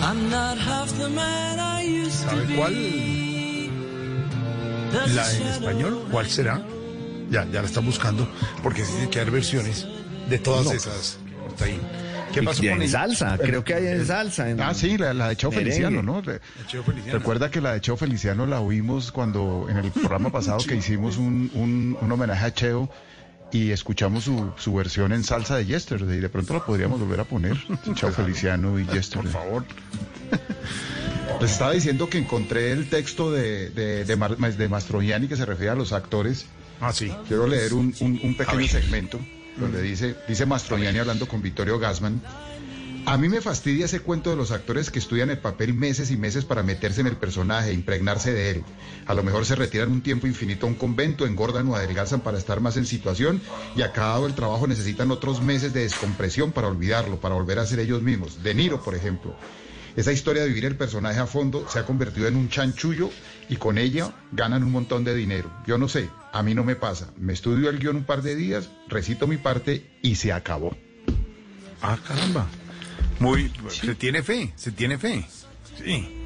I'm not half the man I used to ¿Sabe be. cuál? La en español, ¿cuál será? Ya, ya la están buscando, porque sí tiene que haber versiones de todas No. esas. Costaín. ¿Qué Y pasó en con ella? salsa, creo que hay en salsa. en- Ah, sí, la, la de Cheo. Feliciano, ¿no? Re- Cheo Feliciano. Recuerda que la de Cheo Feliciano la oímos cuando en el programa pasado que *laughs* hicimos un, un- un homenaje a Cheo y escuchamos su, su versión en salsa de Yesterday. De pronto la podríamos volver a poner. *laughs* Cheo Feliciano y Yesterday. Por favor. *laughs* Les estaba diciendo que encontré el texto de, de, de, Mar- de Mastroianni que se refiere a los actores. Ah, sí. Quiero leer un, un- un pequeño segmento donde dice, dice Mastroianni hablando con Vittorio Gassman. A mí me fastidia ese cuento de los actores que estudian el papel meses y meses para meterse en el personaje, impregnarse de él. A lo mejor se retiran un tiempo infinito a un convento, engordan o adelgazan para estar más en situación y acabado el trabajo necesitan otros meses de descompresión para olvidarlo, para volver a ser ellos mismos. De Niro, por ejemplo. Esa historia de vivir el personaje a fondo se ha convertido en un chanchullo y con ella ganan un montón de dinero. Yo no sé, a mí no me pasa. Me estudio el guion un par de días, recito mi parte y se acabó. Ah, caramba. Muy, se tiene fe, se tiene fe. Sí.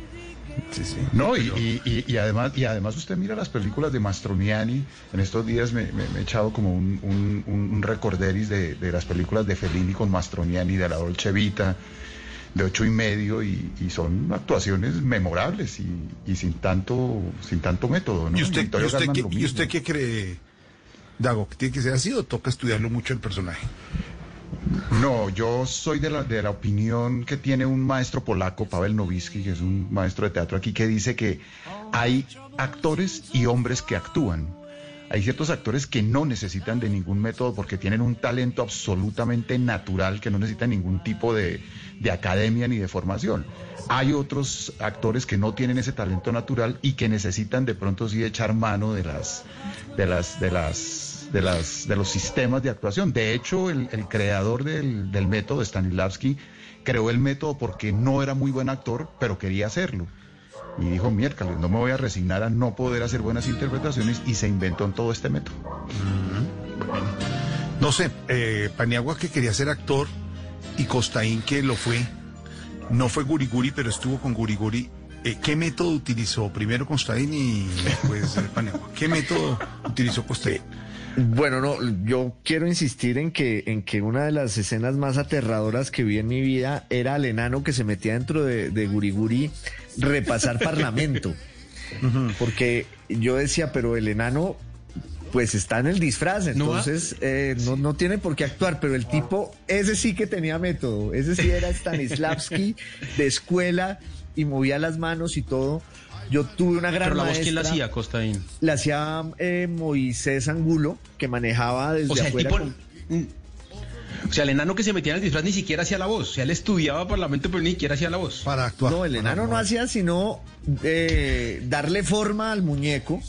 Sí, sí. No, y, y- y- además, y además usted mira las películas de Mastroniani, en estos días me, me- me he echado como un, un, un- un recorderis de, de las películas de Fellini con Mastroniani, de la Dolce Vita, de ocho y medio y, y son actuaciones memorables y, y sin tanto sin tanto método. ¿no? ¿Y usted, y qué, lo y mismo. usted qué cree, Dago? ¿Que tiene que ser así o toca estudiarlo mucho el personaje? No, yo soy de la, de la opinión que tiene un maestro polaco, Pavel Nowicki, que es un maestro de teatro aquí, que dice que hay actores y hombres que actúan. Hay ciertos actores que no necesitan de ningún método porque tienen un talento absolutamente natural que no necesitan ningún tipo de, de academia ni de formación. Hay otros actores que no tienen ese talento natural y que necesitan de pronto sí echar mano de las, de las, de las, de las, de los sistemas de actuación. De hecho, el, creador del, del método, Stanislavski, creó el método porque no era muy buen actor, pero quería hacerlo. Y dijo, miércoles, no me voy a resignar a no poder hacer buenas interpretaciones y se inventó en todo este método. No sé, eh, Paniagua que quería ser actor y Costaín que lo fue. No fue Guriguri, pero estuvo con Guriguri. Eh, ¿Qué método utilizó? Primero Costaín y después eh, Paniagua. ¿Qué método utilizó Costaín? Bueno, no, yo quiero insistir en que, en que una de las escenas más aterradoras que vi en mi vida era al enano que se metía dentro de, de Guriguri repasar parlamento. *laughs* Porque yo decía, pero el enano pues está en el disfraz, entonces eh, no, no tiene por qué actuar, pero el tipo, ese sí que tenía método, ese sí era *laughs* Stanislavski de escuela y movía las manos y todo. Yo tuve una gran Pero la voz, ¿quién la maestra. hacía, Costaín? La hacía eh, Moisés Angulo, que manejaba desde O sea, el afuera. tipo... con- mm, O sea, el enano que se metía en el disfraz ni siquiera hacía la voz. O sea, él estudiaba parlamento, pero ni siquiera hacía la voz. Para actuar. No, el enano no hacía sino eh, darle forma al muñeco,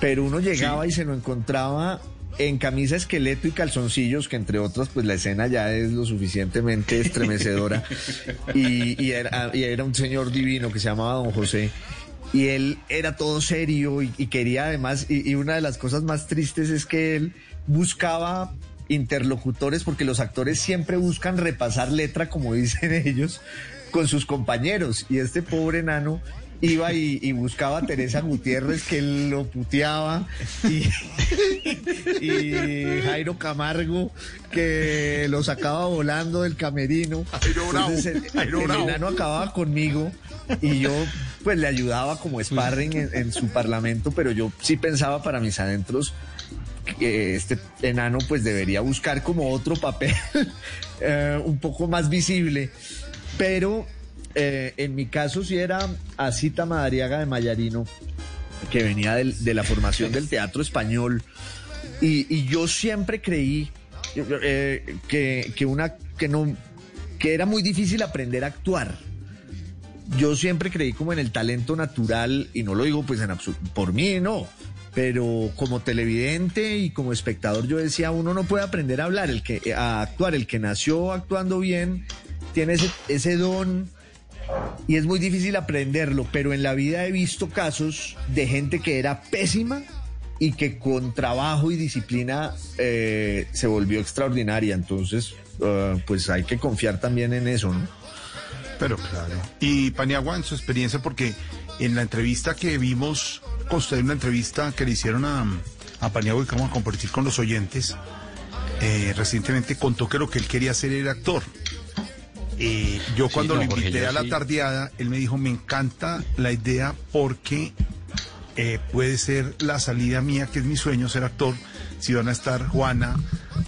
pero uno llegaba y se lo encontraba en camisa esqueleto y calzoncillos, que entre otras, pues la escena ya es lo suficientemente estremecedora. *laughs* y, y era, y era un señor divino que se llamaba Don José. Y él era todo serio y, y quería además, y, y una de las cosas más tristes es que él buscaba interlocutores porque los actores siempre buscan repasar letra, como dicen *laughs* ellos, con sus compañeros. Y este pobre enano iba y, y buscaba a Teresa Gutiérrez que lo puteaba y, y Jairo Camargo que lo sacaba volando del camerino. Entonces, el, el enano acababa conmigo y yo pues le ayudaba como sparring en, en su parlamento, pero yo sí pensaba para mis adentros que este enano pues debería buscar como otro papel *laughs* eh, un poco más visible, pero eh, en mi caso sí era Asita Madariaga de Mayarino, que venía de la formación del teatro español, y, yo siempre creí eh, que, que una que no que era muy difícil aprender a actuar. Yo siempre creí como en el talento natural, y no lo digo pues en por mí, no, pero como televidente y como espectador yo decía, uno no puede aprender a hablar, el que a actuar, el que nació actuando bien, tiene ese, ese don y es muy difícil aprenderlo, pero en la vida he visto casos de gente que era pésima y que con trabajo y disciplina eh, se volvió extraordinaria. Entonces, eh, pues hay que confiar también en eso, ¿no? Pero claro. Y Paniagua, en su experiencia, porque en la entrevista que vimos, Costaín, una entrevista que le hicieron a, a Paniagua y que vamos a compartir con los oyentes, eh, recientemente contó que lo que él quería hacer era actor. Eh, yo Sí, cuando no, lo invité a la sí. tardeada, él me dijo, me encanta la idea porque eh, puede ser la salida mía, que es mi sueño ser actor, si van a estar Juana,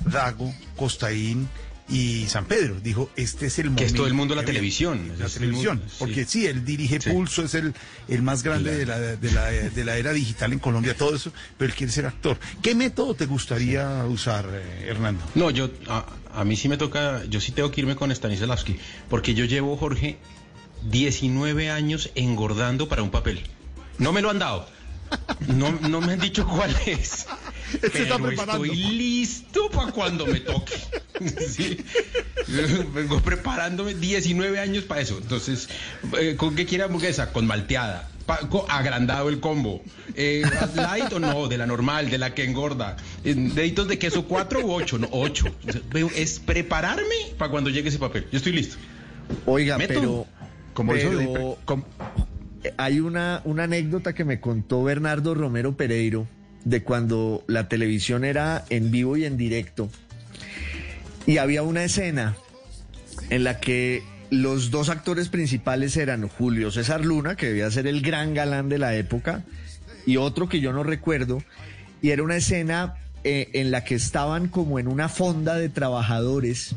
Dago, Costaín y San Pedro. Dijo, este es el momento. Que es todo el mundo de la que viene". televisión. La Es televisión, mundo, porque sí, él dirige Sí. Pulso, es el, el más grande de, la, de, la, de la era digital en Colombia, todo eso, pero él quiere ser actor. ¿Qué método te gustaría usar, eh, Hernando? No, yo, a, a mí sí me toca, yo sí tengo que irme con Stanislavski, porque yo llevo, Jorge, 19 años engordando para un papel. No me lo han dado. No, no me han dicho cuál es. *laughs* Está Pero estoy listo para cuando me toque. *laughs* Sí. Vengo preparándome 19 años para eso. Entonces, eh, ¿con qué quiere hamburguesa? Con malteada. Agrandado el combo. Eh, ¿Light o no? De la normal, de la que engorda. Eh, ¿Deditos de queso 4 u 8? No, 8. Es prepararme para cuando llegue ese papel. Yo estoy listo. Oiga, Meto. pero, Como eso de- pero hay una, una anécdota que me contó Bernardo Romero Pereiro de cuando la televisión era en vivo y en directo. Y había una escena en la que los dos actores principales eran Julio César Luna, que debía ser el gran galán de la época, y otro que yo no recuerdo, y era una escena eh, en la que estaban como en una fonda de trabajadores.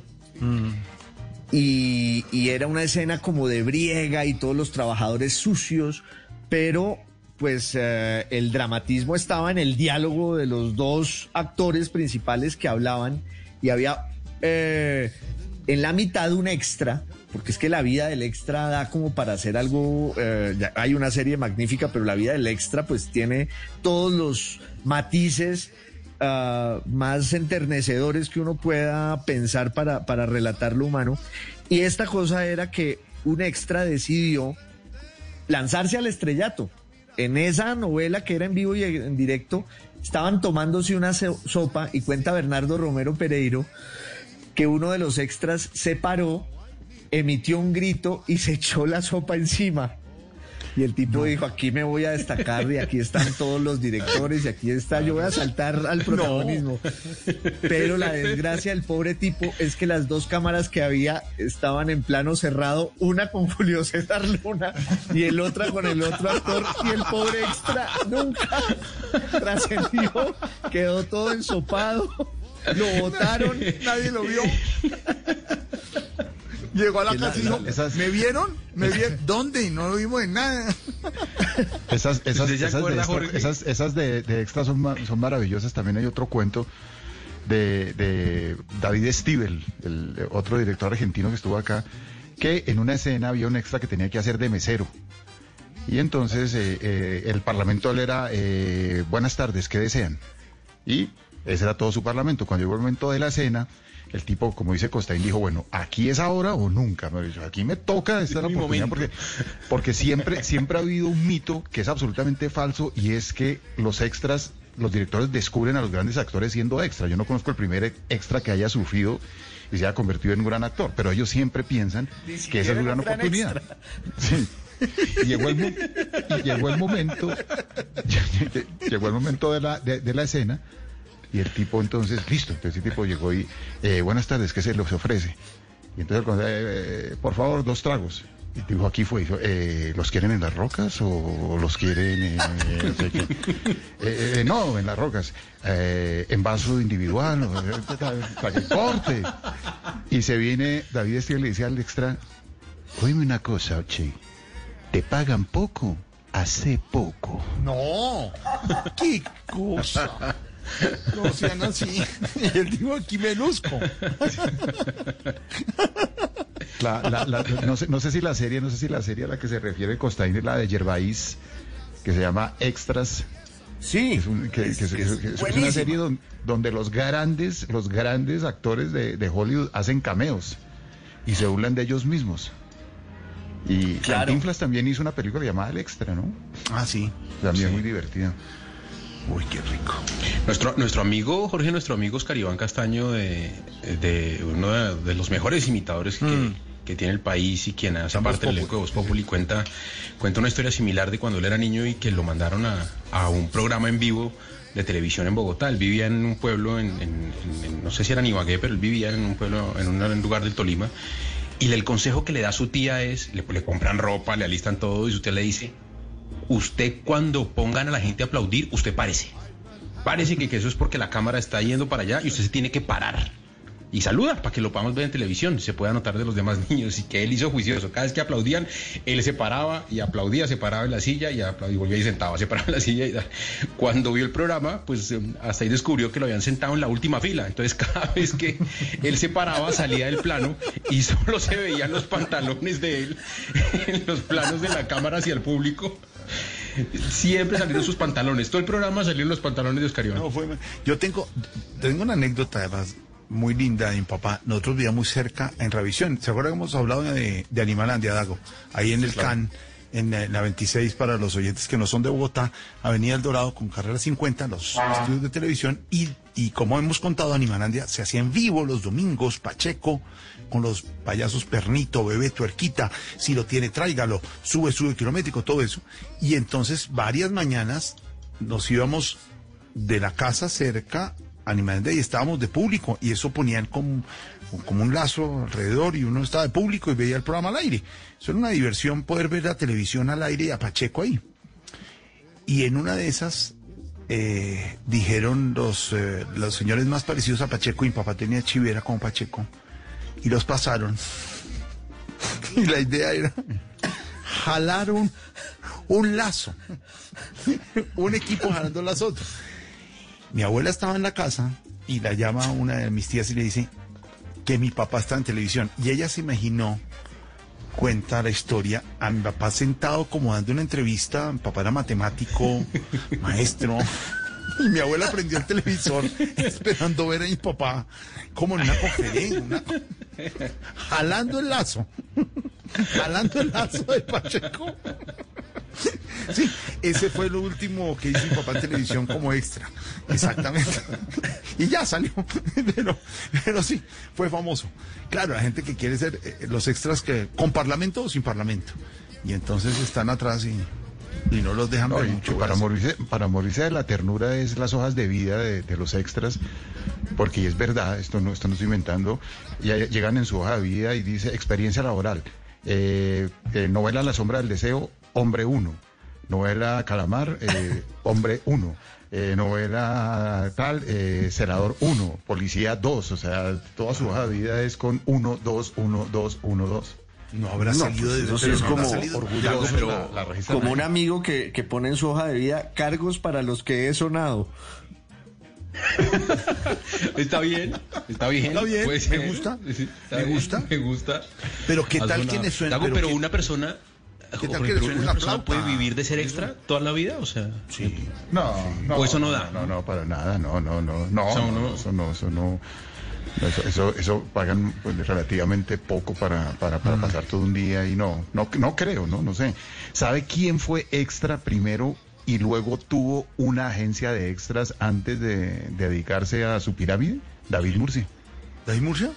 Y, y era una escena como de briega y todos los trabajadores sucios, pero pues eh, el dramatismo estaba en el diálogo de los dos actores principales que hablaban y había eh, en la mitad un extra, porque es que la vida del extra da como para hacer algo, eh, hay una serie magnífica, pero la vida del extra pues tiene todos los matices ah, más enternecedores que uno pueda pensar para, para relatar lo humano. Y esta cosa era que un extra decidió lanzarse al estrellato. En esa novela que era en vivo y en directo, estaban tomándose una so- sopa y cuenta Bernardo Romero Pereiro que uno de los extras se paró, emitió un grito y se echó la sopa encima. Y el tipo dijo, aquí me voy a destacar y aquí están todos los directores y aquí está, yo voy a saltar al protagonismo. Pero la *laughs* desgracia del pobre tipo es que las dos cámaras que había estaban en plano cerrado, una con Julio César Luna y el otra con el otro actor y el pobre extra nunca trascendió, quedó todo ensopado, lo botaron, nadie lo vio. Llegó a la casa y dijo, esas- ¿me vieron? ¿Me vieron? ¿Dónde? Y no lo vimos en nada. Esas, *laughs* esas, ¿Usted se esas, acuerda, de, extra, esas, esas de, de extra son, ma- son maravillosas. También hay otro cuento de, de David Stivel, el otro director argentino que estuvo acá, que en una escena había un extra que tenía que hacer de mesero. Y entonces eh, eh, el parlamento él era, eh, buenas tardes, ¿qué desean? Y ese era todo su parlamento. Cuando llegó el momento de la cena, el tipo, como dice Costaín, dijo, bueno, aquí es ahora o nunca. Aquí me toca, esta es la oportunidad, porque, porque siempre, *laughs* siempre ha habido un mito que es absolutamente falso y es que los extras, los directores descubren a los grandes actores siendo extra. Yo no conozco el primer extra que haya sufrido y se haya convertido en un gran actor, pero ellos siempre piensan que esa es una gran oportunidad. Sí. Y llegó el, mo- y llegó el momento, *laughs* llegó el momento de la, de, de la escena y el tipo entonces, listo, entonces el tipo llegó y, eh, buenas tardes, ¿qué se les ofrece? Y entonces, el conde, eh, por favor, dos tragos. Y dijo, aquí fue, dijo, eh, ¿los quieren en las rocas o los quieren en, eh, no sé qué? *laughs* Eh, eh, no, en las rocas, eh, en vaso individual, eh, para que corte. Y se viene, David Estiel le dice al extra, oíme una cosa, Oche, te pagan poco, hace poco. No, *laughs* qué cosa. No sean así. Él dijo, aquí me luzco. *laughs* La- la- la- no, sé, no sé si la serie, no sé si la serie a la que se refiere Costaín es la de Gervais, que se llama Extras. Sí. Es, un- que- que es- que es- que es una serie don- donde los grandes, los grandes actores de, de Hollywood hacen cameos y se burlan de ellos mismos. Y Claro. Cantinflas también hizo una película llamada El Extra, ¿no? Ah, sí. También Sí. muy divertida. Uy, qué rico. Nuestro, nuestro amigo, Jorge, nuestro amigo Oscar Iván Castaño, de, de uno de, de los mejores imitadores que, Mm. que tiene el país y quien hace parte del elenco de Voz Populi, cuenta, cuenta una historia similar de cuando él era niño y que lo mandaron a, a un programa en vivo de televisión en Bogotá. Él vivía en un pueblo, en, en- en- en- no sé si era en Ibagué, pero él vivía en un pueblo, en un, en un lugar del Tolima. Y el consejo que le da su tía es, le, le compran ropa, le alistan todo y su tía le dice, usted cuando pongan a la gente a aplaudir, usted parece. Parece que, eso es porque la cámara está yendo para allá y usted se tiene que parar. Y saluda para que lo podamos ver en televisión, se pueda notar de los demás *laughs* niños y que él hizo juicioso. Cada vez que aplaudían, él se paraba y aplaudía, se paraba en la silla y, aplaudía, y volvía y sentaba, se paraba en la *laughs* silla. Y, cuando vio el programa, pues eh, hasta ahí descubrió que lo habían sentado en la última fila. Entonces *laughs* cada vez que él se paraba, salía del plano y solo se veían los pantalones de él en los planos de la cámara hacia el público. Siempre salieron sus pantalones. Todo el programa salieron los pantalones de Oscar Iván. No, fue- yo tengo, tengo una anécdota además muy linda de mi papá. Nosotros vivíamos muy cerca en Revisión. ¿Se acuerdan que hemos hablado de, de Animalandia, Dago? Ahí en el CAN, en la, en la 26 para los oyentes que no son de Bogotá, Avenida El Dorado con carrera 50, los estudios de televisión. Y, y como hemos contado, Animalandia se hacía en vivo los domingos, Pacheco, con los payasos Pernito, Bebé, Tuerquita, si lo tiene, tráigalo, sube, sube kilométrico, todo eso. Y entonces varias mañanas nos íbamos de la casa cerca a Animalandia y estábamos de público y eso ponían como como un lazo alrededor y uno estaba de público y veía el programa al aire. Eso era una diversión poder ver la televisión al aire y a Pacheco ahí. Y en una de esas eh, dijeron los, eh, los señores más parecidos a Pacheco, y mi papá tenía chivera como Pacheco, y los pasaron. Y la idea era jalar un, un lazo, un equipo jalando las otras. Mi abuela estaba en la casa y la llama una de mis tías y le dice que mi papá está en televisión. Y ella se imaginó, cuenta la historia, a mi papá sentado como dando una entrevista, mi papá era matemático, maestro. Y *laughs* mi abuela prendió el televisor esperando ver a mi papá como en una conferencia, una- jalando el lazo, jalando el lazo de Pacheco. Sí, ese fue lo último que hizo mi papá en televisión como extra. Exactamente. Y ya salió. Pero, pero sí, fue famoso. Claro, la gente que quiere ser eh, los extras que con parlamento o sin parlamento. Y entonces están atrás y, y no los dejan No, para, morirse, para morirse de la ternura es las hojas de vida de, de los extras, porque es verdad, esto no, esto no estoy inventando, y ahí llegan en su hoja de vida y dice experiencia laboral, eh, eh, novela La sombra del deseo, hombre uno, novela Calamar, eh, *laughs* hombre uno. eh, novela tal, eh, senador 1, policía 2, o sea, toda su hoja de vida es con 1, 2, 1, 2, 1, 2. No habrá salido de- Eso sí pero es no como, orgulloso, pero- la- la registran como un amigo que, que pone en su hoja de vida cargos para los que he sonado. *laughs* Está bien, está bien. Está bien, puede me gusta, *laughs* Sí, me bien, gusta. Me gusta. Pero ¿qué tal le suena? Pero pero qué- una persona. ¿Qué tal que le suene una persona flauta? puede vivir de ser extra toda la vida, o sea. Sí. No, no. O eso no da. No, no, para nada, no, no, no, no, O sea, no, uno- eso no, eso no. no, Eso, eso, eso pagan pues, relativamente poco para, para, Mm. para pasar todo un día y no, no, no creo, no, no sé. ¿Sabe quién fue extra primero y luego tuvo una agencia de extras antes de, de dedicarse a su pirámide? David Murcia. ¿David Murcia?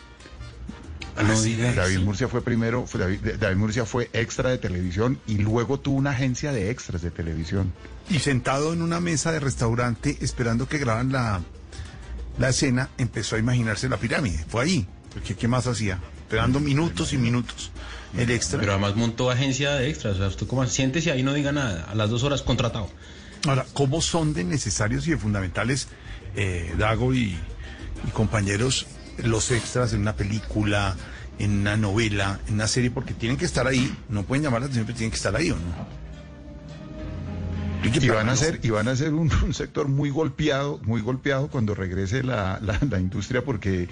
No digas. David Murcia fue primero, fue David, David Murcia fue extra de televisión y luego tuvo una agencia de extras de televisión. Y sentado en una mesa de restaurante esperando que graban la, la escena, empezó a imaginarse la pirámide. Fue ahí. Porque ¿qué más hacía? Esperando minutos y minutos. El extra. Pero además montó agencia de extras. O sea, usted como siéntese ahí no diga nada. A las dos horas contratado. Ahora, ¿cómo son de necesarios y de fundamentales, eh, Dago y, y compañeros, los extras en una película, en una novela, en una serie? Porque tienen que estar ahí, no pueden llamar la atención, pero tienen que estar ahí, ¿o no? Y van a ser, y van a ser un, un sector muy golpeado, muy golpeado cuando regrese la, la, la industria, porque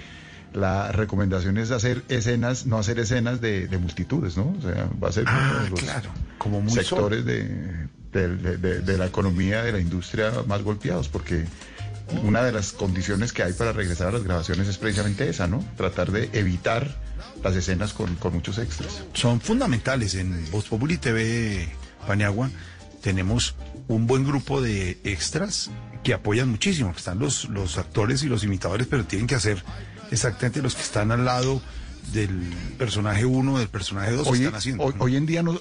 la recomendación es hacer escenas, no hacer escenas de, de multitudes, ¿no? O sea, va a ser uno Ah, de los claro, como muy sectores de, de, de- de- de la economía, de la industria más golpeados, porque una de las condiciones que hay para regresar a las grabaciones es precisamente esa, ¿no? Tratar de evitar las escenas con, con muchos extras. son fundamentales. En Voz Populi TV Paniagua tenemos un buen grupo de extras que apoyan muchísimo, que están los, los actores y los imitadores, pero tienen que hacer exactamente los que están al lado del personaje 1, del personaje 2, Hoy, están haciendo. hoy, hoy en día no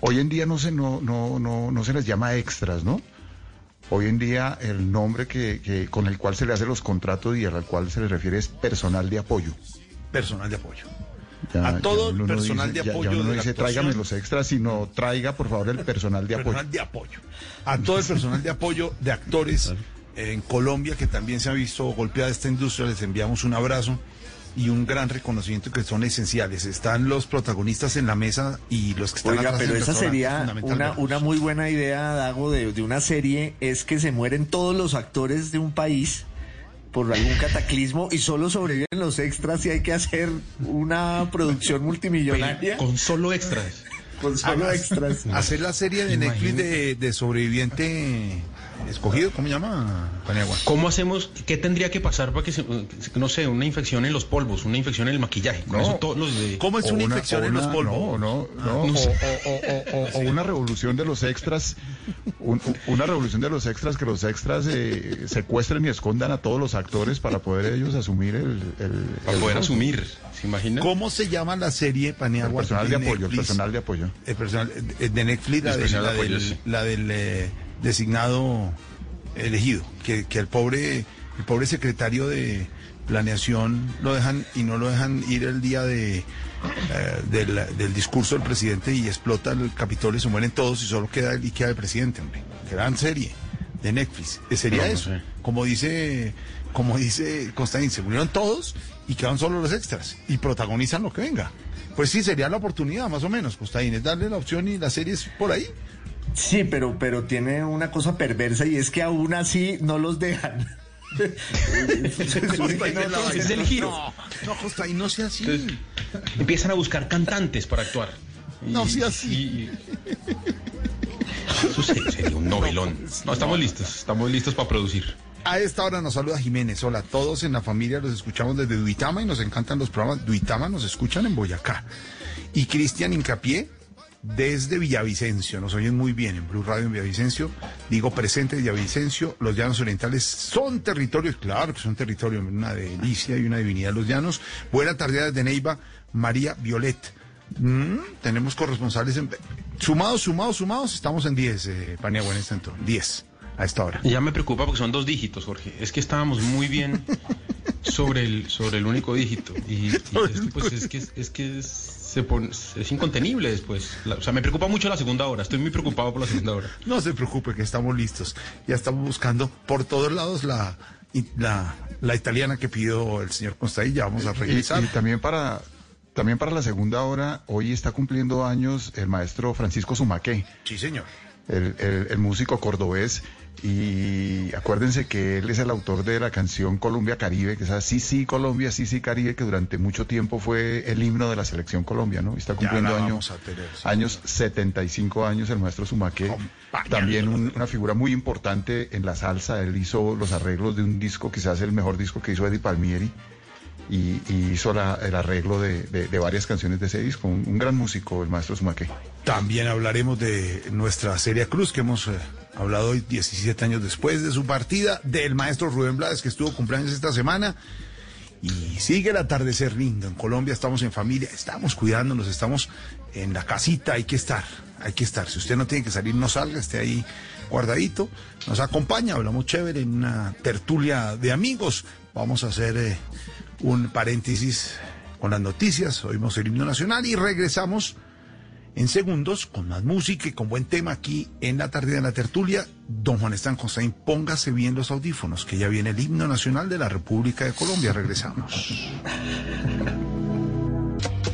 hoy en día no se no, no, no, no se les llama extras, ¿no? Hoy en día el nombre que, que- con el cual se le hace los contratos y al cual se le refiere es personal de apoyo. Personal de apoyo. Ya- A todo el no personal dice- de ya- ya apoyo uno no de dice actuación". tráigame los extras, sino traiga por favor el personal de apoyo. personal de apoyo. A todo el personal de apoyo de actores en Colombia que también se ha visto golpeada esta industria, les enviamos un abrazo y un gran reconocimiento que son esenciales. Están los protagonistas en la mesa y los que están Oiga, atrás pero esa sería una, una muy buena idea, Dago, de, de una serie, es que se mueren todos los actores de un país por algún cataclismo y solo sobreviven los extras y hay que hacer una producción multimillonaria. Con solo extras. Con solo Además, extras. Hacer la serie de Netflix de, de sobreviviente escogido, ¿cómo se llama? Paniagua. ¿Cómo hacemos? ¿Qué tendría que pasar para que, se, no sé, una infección en los polvos, una infección en el maquillaje? Con No. eso todos los de... ¿Cómo es O una, una- infección en los polvos? No, no, no. no o, sé. o- o- o- o una revolución de los extras, un- una revolución de los extras, que los extras eh, secuestren y escondan a todos los actores para poder ellos asumir el... el- Para el poder rol. asumir, ¿se imagina? ¿Cómo se llama la serie El Paniagua? personal de apoyo, el personal de apoyo. El personal de Netflix, la, El la de apoyo, del, sí. la del, eh, designado elegido, que, que el pobre, el pobre secretario de, planeación lo dejan y no lo dejan ir el día de, eh, del, del discurso del presidente y explota el Capitolio y se mueren todos y solo queda el y queda el presidente, hombre. Gran serie de Netflix. Eh, Sería No, no eso. sé. Como dice, como dice Constantin, se murieron todos y quedan solo los extras y protagonizan lo que venga. Pues sí, sería la oportunidad, más o menos, Constantin, es darle la opción y la serie es por ahí. Sí, pero, pero tiene una cosa perversa y es que aún así no los dejan. Es el giro. No, no, Constantin, no sea así. Entonces, empiezan a buscar cantantes para actuar. Y- No sea así. y- Eso se- sería un novelón. No, estamos listos. Estamos listos para producir. A esta hora nos saluda Jiménez. Hola, todos en la familia los escuchamos desde Duitama y nos encantan los programas. Duitama nos escuchan en Boyacá. Y Cristian Incapié desde Villavicencio. Nos oyen muy bien en Blue Radio en Villavicencio. Digo presente Villavicencio. Los llanos orientales son territorios, claro que son territorios, una delicia y una divinidad los llanos. Buena tarde desde Neiva, María Violet. Mm, tenemos corresponsales en... Sumados, sumados, sumados, estamos en 10, eh, Paniagua, en este entorno. 10 a esta hora. Ya me preocupa porque son dos dígitos, Jorge. Es que estábamos muy bien sobre el, sobre el único dígito. Y, y *laughs* es, que, pues, es que, es, que es, se pone- es incontenible después. La- o sea, me preocupa mucho la segunda hora. Estoy muy preocupado por la segunda hora. No se preocupe, que estamos listos. Ya estamos buscando por todos lados la, y- la, la italiana que pidió el señor Constaí. Ya vamos a Y, regresar. y también para también para la segunda hora, hoy está cumpliendo años el maestro Francisco Sumaqué, Sí, señor. el, el- el músico cordobés. Y acuérdense que él es el autor de la canción Colombia Caribe, que es así, sí, Colombia, sí, sí, Caribe, que durante mucho tiempo fue el himno de la selección Colombia, ¿no? Está cumpliendo años, tener, sí. años 75 años el maestro Sumaqué. También un- una figura muy importante en la salsa. Él hizo los arreglos de un disco, quizás el mejor disco que hizo Eddie Palmieri. Y, y hizo la- el arreglo de, de- de varias canciones de ese disco. Un, un gran músico, el maestro Sumaqué. También hablaremos de nuestra Serie Cruz, que hemos eh, hablado hoy 17 años después de su partida, del maestro Rubén Blades, que estuvo cumpleaños esta semana. Y sigue el atardecer lindo. En Colombia estamos en familia, estamos cuidándonos, estamos en la casita, hay que estar, hay que estar. Si usted no tiene que salir, no salga, esté ahí guardadito. Nos acompaña, hablamos chévere en una tertulia de amigos. Vamos a hacer eh, un paréntesis con las noticias, oímos el himno nacional y regresamos en segundos con más música y con buen tema aquí en la tarde de la tertulia. Don Juan Están Constaín, póngase bien los audífonos, que ya viene el himno nacional de la República de Colombia. Regresamos. *laughs*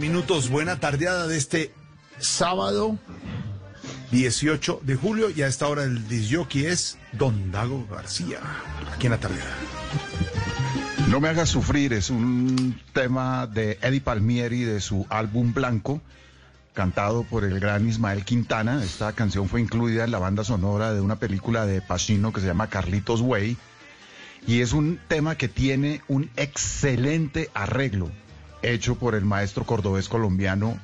minutos. Buena tardeada de este sábado 18 de julio. Y a esta hora el disjockey es Don Dago García, aquí en la tardeada. No me hagas sufrir es un tema de Eddie Palmieri de su álbum Blanco, cantado por el gran Ismael Quintana. Esta canción fue incluida en la banda sonora de una película de Pacino que se llama Carlitos Way. Y es un tema que tiene un excelente arreglo hecho por el maestro cordobés colombiano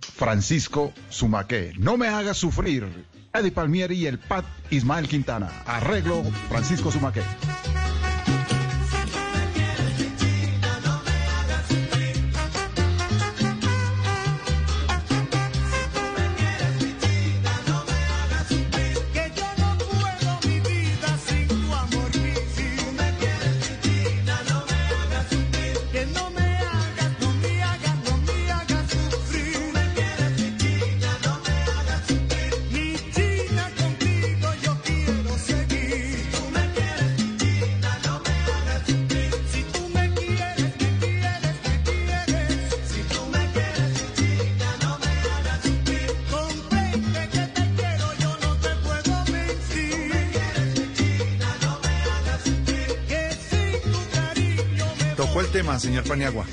Francisco Sumaqué. No me hagas sufrir. Eddie Palmieri y el Pat Ismael Quintana. Arreglo Francisco Sumaqué. El tema, señor Paniagua.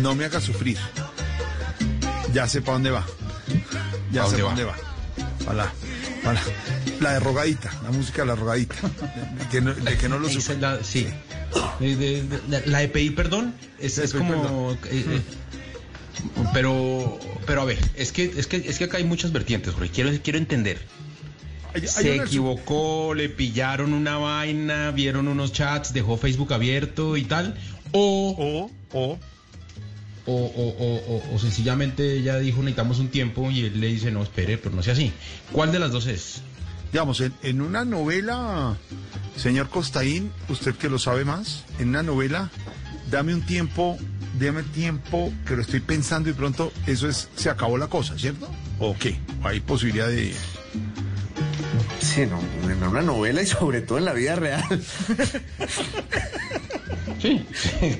No me haga sufrir. Ya sé para dónde va. Ya ¿Pa' sé dónde para va? dónde va. Para la, para la, de rogadita, la música de la rogadita. De que no, de que no lo la- sí. De- de- de- la de pedir perdón es, es pedir como. eh, eh, pero, pero a ver, es que, es que, es que acá hay muchas vertientes, Jorge. Quiero, quiero entender. Hay- hay Se una- equivocó, le pillaron una vaina, vieron unos chats, dejó Facebook abierto y tal. O. O. O. O, o- o- o- o sencillamente ella dijo necesitamos un tiempo y él le dice no espere, pero no sea así. ¿Cuál de las dos es? Digamos, en, en una novela, señor Costaín, usted que lo sabe más, en una novela, dame un tiempo, dame tiempo que lo estoy pensando y pronto eso es, se acabó la cosa, ¿cierto? ¿O qué? ¿Hay posibilidad de...? Sí, no, en una novela y sobre todo en la vida real. Sí,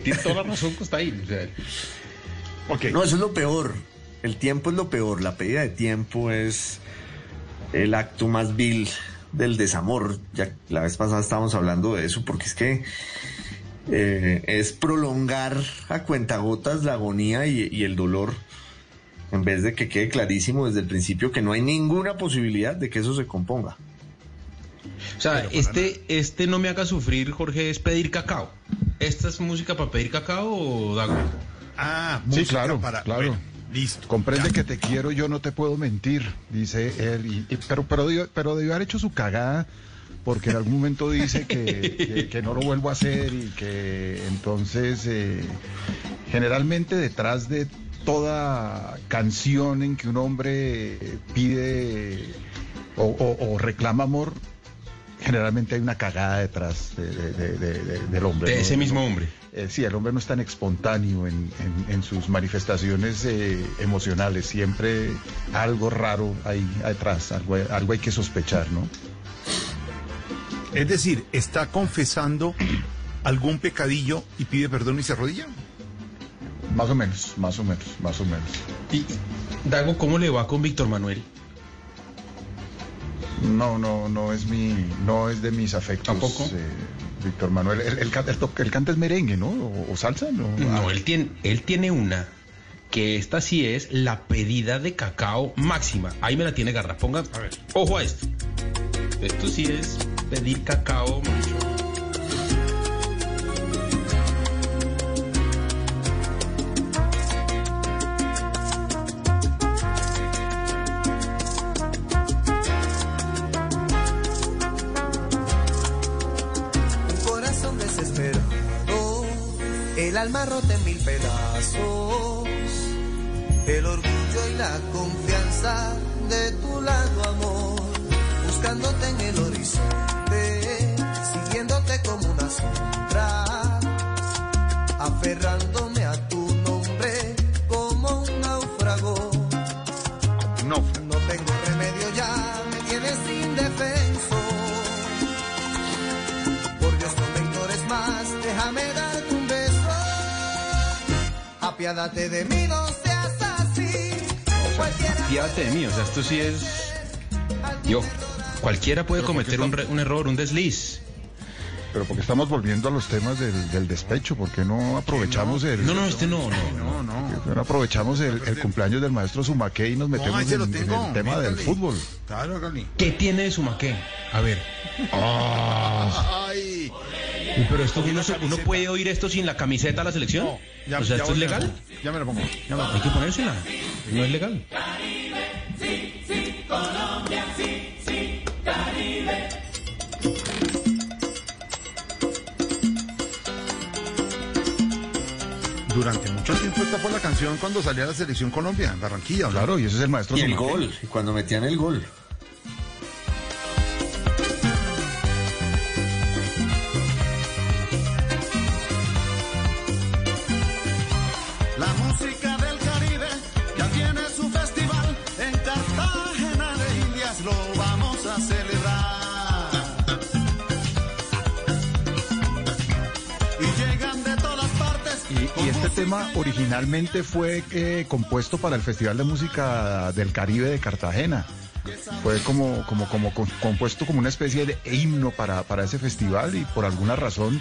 tiene toda la razón Costaín. O sea, No, eso es lo peor. El tiempo es lo peor. La pérdida de tiempo es el acto más vil del desamor. Ya la vez pasada estábamos hablando de eso, porque es que eh, es prolongar a cuentagotas la agonía y, y el dolor, en vez de que quede clarísimo desde el principio que no hay ninguna posibilidad de que eso se componga. O sea, este, este no me haga sufrir, Jorge, es pedir cacao. ¿Esta es música para pedir cacao o Dago? Ah, Sí, música claro, para- claro. bueno, listo. Comprende Ya. que te quiero, yo no te puedo mentir, dice él. y- y- pero, pero, debió- pero debió haber hecho su cagada porque en algún momento dice que, *laughs* que- que no lo vuelvo a hacer y que entonces eh, generalmente detrás de toda canción en que un hombre pide o, o- o reclama amor, generalmente hay una cagada detrás de- de- de- de- de- del hombre. De ¿no? ese mismo hombre. Eh, sí, el hombre no es tan espontáneo en, en- en sus manifestaciones eh, emocionales. Siempre algo raro hay detrás, algo, algo hay que sospechar, ¿no? Es decir, ¿está confesando algún pecadillo y pide perdón y se arrodilla? Más o menos, más o menos, más o menos. Y, Dago, ¿cómo le va con Víctor Manuel? No, no, no es mi, no es de mis afectos. ¿Tampoco? eh, Víctor Manuel, el, el to- el canta es merengue, ¿no? O, o salsa, ¿no? No, Ah, él tiene, él tiene una que esta sí es la pedida de cacao máxima. Ahí me la tiene garra. Ponga, a ver, ojo a esto. Esto sí es pedir cacao, macho. Pedazos, el orgullo y la confianza de tu lado, amor, buscándote en el horizonte, siguiéndote como una sombra, aferrándome Apiádate de mí, no seas así. De mí, o sea, esto sí es. Yo. Cualquiera puede Pero ¿por qué cometer un, está- re- un error, un desliz. Pero porque estamos volviendo a los temas del, del despecho, porque no aprovechamos el... No, no, este no, no. No, no. No aprovechamos el, el cumpleaños del maestro Sumaque y nos metemos en, el tema del fútbol. ¿Qué tiene de Sumaqué? A ver. Ay. *laughs* Pero esto uno, uno puede oír esto sin la camiseta de la selección. Ya- o sea, ya ¿esto es a- legal? Ya me lo pongo. Ya me lo Hay que ponérsela. No es legal. Durante mucho tiempo esta fue la canción cuando salía la selección Colombia, en Barranquilla. ¿no? Claro, y ese es el maestro Y el Sumaque. gol, y cuando metían el gol. Tema originalmente fue eh, compuesto para el Festival de Música del Caribe de Cartagena. Fue como, como, como compuesto como una especie de himno para, para ese festival y por alguna razón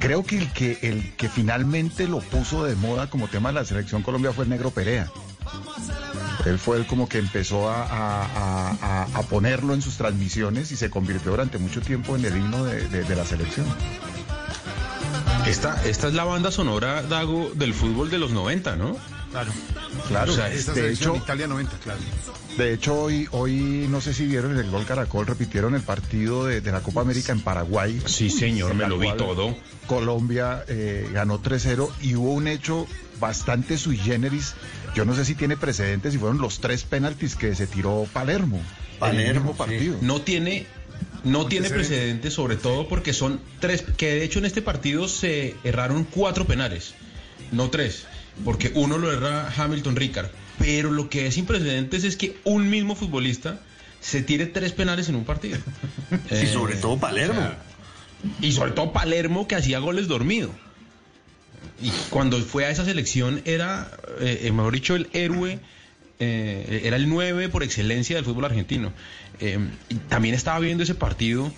creo que el que el que finalmente lo puso de moda como tema de la selección Colombia fue Negro Perea. Él fue el como que empezó a, a- ponerlo en sus transmisiones y se convirtió durante mucho tiempo en el himno de- de la selección. Esta, esta es la banda sonora, Dago, del fútbol de los 90, ¿no? Claro. Claro, O sea, Esta de hecho, Italia 90, claro. De hecho, hoy, hoy no sé si vieron en el Gol Caracol, repitieron el partido de, de la Copa América en Paraguay. Sí, señor, me lo vi todo. Colombia eh, ganó 3-0 y hubo un hecho bastante sui generis. Yo no sé si tiene precedentes y fueron los tres penaltis que se tiró Palermo. en el mismo partido. No tiene, no tiene precedentes, sobre todo porque son tres, que de hecho en este partido se erraron cuatro penales, no tres, porque uno lo erra Hamilton Ricard. Pero lo que es sin precedentes es que un mismo futbolista se tire tres penales en un partido. *laughs* Y sobre todo Palermo. o sea, y sobre todo Palermo que hacía goles dormido. Y cuando fue a esa selección era, eh, eh, mejor dicho, el héroe, eh, era el 9 por excelencia del fútbol argentino. Eh, y también estaba viendo ese partido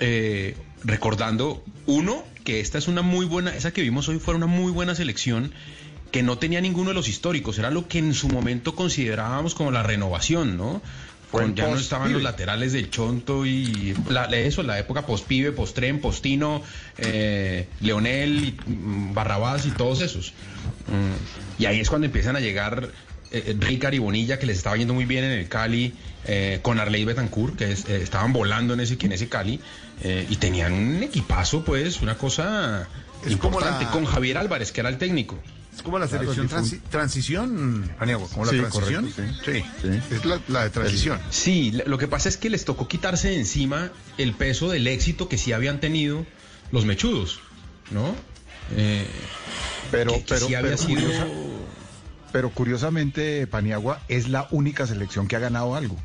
eh, recordando, uno, que esta es una muy buena, esa que vimos hoy fue una muy buena selección que no tenía ninguno de los históricos, era lo que en su momento considerábamos como la renovación, ¿no? Con- ya no estaban los laterales del Chonto y la, eso, la época post-pibe, post-tren, postino, eh, Leonel, y, mm, Barrabás y todos esos. Mm, y ahí es cuando empiezan a llegar eh, eh, Ricard y Bonilla, que les estaba yendo muy bien en el Cali, eh, con Arley Betancourt, que es- eh, estaban volando en ese, en ese Cali, eh, y tenían un equipazo, pues, una cosa Es como importante, la- con Javier Álvarez, que era el técnico. Es como la selección transi- transición, Paniagua, como la Sí, transición. correcto, sí. Es la, la de transición. Sí, lo que pasa es que les tocó quitarse de encima el peso del éxito que sí habían tenido los mechudos, ¿no? Eh, Pero, que- que pero, sí había pero, sido- curiosa- pero curiosamente, Paniagua es la única selección que ha ganado algo.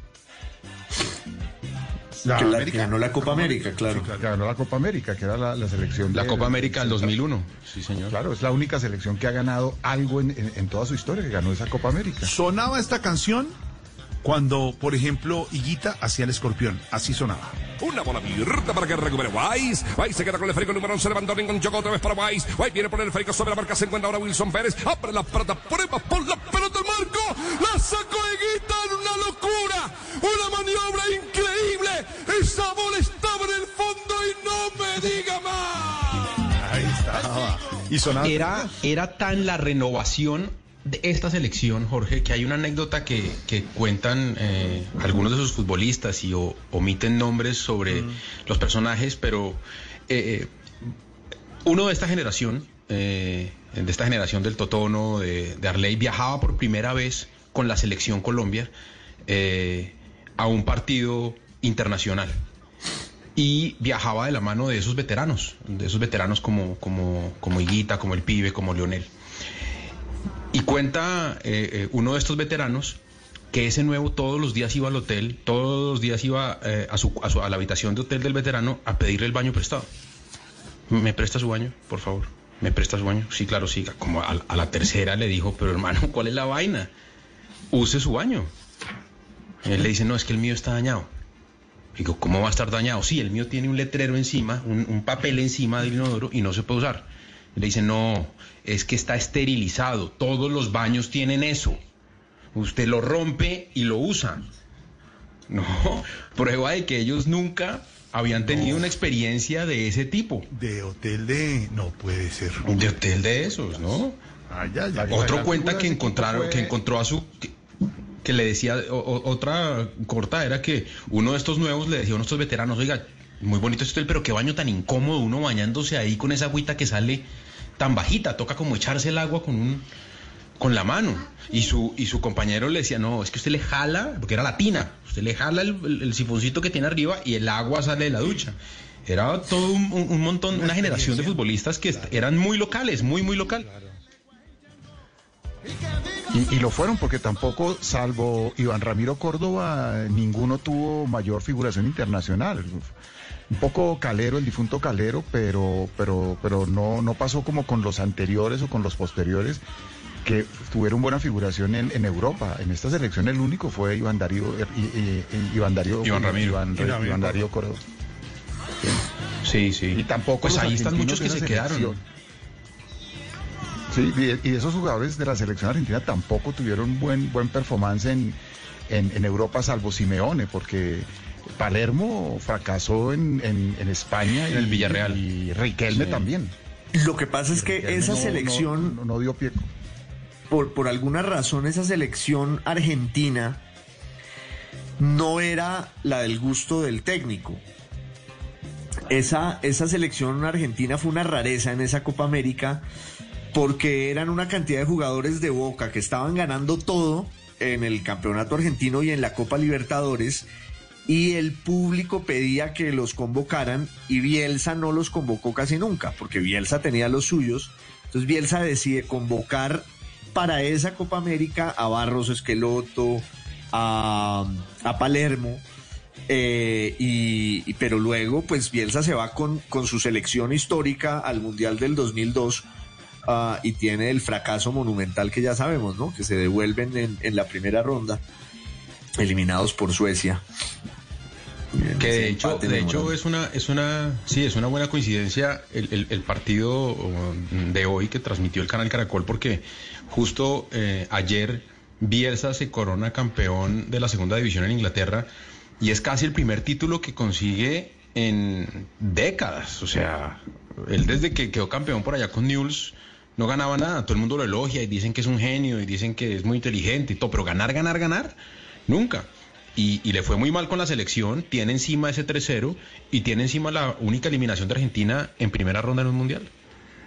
Que la- que ganó la Copa América, claro. Que ganó la Copa América, que era la, la selección. La de- Copa América del 2001, sí señor. Claro, es la única selección que ha ganado algo en, en- en toda su historia, que ganó esa Copa América. Sonaba esta canción cuando, por ejemplo, Higuita hacía el escorpión. Así sonaba. Una bola abierta para que recupere Weiss. Weiss se queda con el esférico número 11. Levantó Rincón. Chocó otra vez para Weiss. Weiss viene por el esférico sobre la marca. Se encuentra ahora Wilson Pérez. Abre la pelota. Prueba por la pelota al marco. La sacó Higuita en una locura. Una maniobra increíble. Esa bola estaba en el fondo y no me diga más. Ahí está. Y sonaba. Era, era tan la renovación de esta selección, Jorge, que hay una anécdota que, que cuentan eh, algunos de sus futbolistas y o- omiten nombres sobre los personajes, pero eh, eh, uno de esta generación, eh, de esta generación del Totono, de, de Arley, viajaba por primera vez con la selección Colombia a un partido internacional y viajaba de la mano de esos veteranos, de esos veteranos como, como, como Higuita, como el Pibe, como Leonel. Y cuenta eh, eh, uno de estos veteranos que ese nuevo todos los días iba al hotel, todos los días iba eh, a, su, a, la habitación de hotel del veterano a pedirle el baño prestado. ¿Me presta su baño, por favor? ¿Me presta su baño? Sí, claro, sí. Como a, la tercera le dijo, pero hermano, ¿cuál es la vaina? Use su baño. Él le dice, no, es que el mío está dañado. Digo, ¿cómo va a estar dañado? Sí, el mío tiene un letrero encima, un, papel encima del inodoro y no se puede usar. Le dice, no, es que está esterilizado. Todos los baños tienen eso. Usted lo rompe y lo usa. No, *laughs* prueba de que ellos nunca habían tenido una experiencia de ese tipo. De hotel de... No puede ser. De hotel de esos, ¿no? Ay. Otro cuenta que encontraron, que encontró a su que, que le decía o- otra corta era que uno de estos nuevos le decía a uno de estos veteranos, oiga, muy bonito este hotel, pero qué baño tan incómodo, uno bañándose ahí con esa agüita que sale tan bajita, toca como echarse el agua con un con la mano. Y su, y su compañero le decía, no, es que usted le jala, porque era latina, usted le jala el, el- sifoncito que tiene arriba y el agua sale de la ducha. Era todo un, un- montón, una generación de futbolistas que eran muy locales, muy, muy local. Y, y lo fueron porque tampoco, salvo Iván Ramiro Córdoba, ninguno tuvo mayor figuración internacional. Un poco calero, el difunto calero, pero, pero, pero no, no pasó como con los anteriores o con los posteriores, que tuvieron buena figuración en, en Europa. En esta selección el único fue Iván Darío, eh, i- i- i- Iván Darío, Iván Ramiro. Iván, Iván Ramiro. Iván Darío Córdoba. Sí, sí. Y tampoco Pues ahí están muchos que se quedaron. Sí, y, y esos jugadores de la selección argentina tampoco tuvieron buen buen performance en, en, en Europa, salvo Simeone, porque Palermo fracasó en, en, en España En el Villarreal. Y Riquelme Sí. también. Lo que pasa es que Riquelme esa no- no- selección, no, no dio pie. por, por alguna razón, esa selección argentina no era la del gusto del técnico. Esa, esa selección argentina fue una rareza en esa Copa América porque eran una cantidad de jugadores de Boca que estaban ganando todo en el campeonato argentino y en la Copa Libertadores y el público pedía que los convocaran y Bielsa no los convocó casi nunca porque Bielsa tenía los suyos. Entonces Bielsa decide convocar para esa Copa América a Barros Esqueloto, a, a Palermo, eh, y, pero luego pues Bielsa se va con, con su selección histórica al Mundial del 2002 ah, y tiene el fracaso monumental que ya sabemos, ¿no? Que se devuelven en, en la primera ronda, eliminados por Suecia. Que de hecho, de hecho es una, es una, sí, es una buena coincidencia el, el- el partido um, de hoy que transmitió el canal Caracol porque justo eh, ayer Bielsa se corona campeón de la segunda división en Inglaterra y es casi el primer título que consigue en décadas. O sea, él desde que quedó campeón por allá con Newell's no ganaba nada. Todo el mundo lo elogia y dicen que es un genio y dicen que es muy inteligente y todo, pero ganar, ganar, ganar, nunca. Y, y le fue muy mal con la selección, tiene encima ese 3-0 y tiene encima la única eliminación de Argentina en primera ronda en un mundial.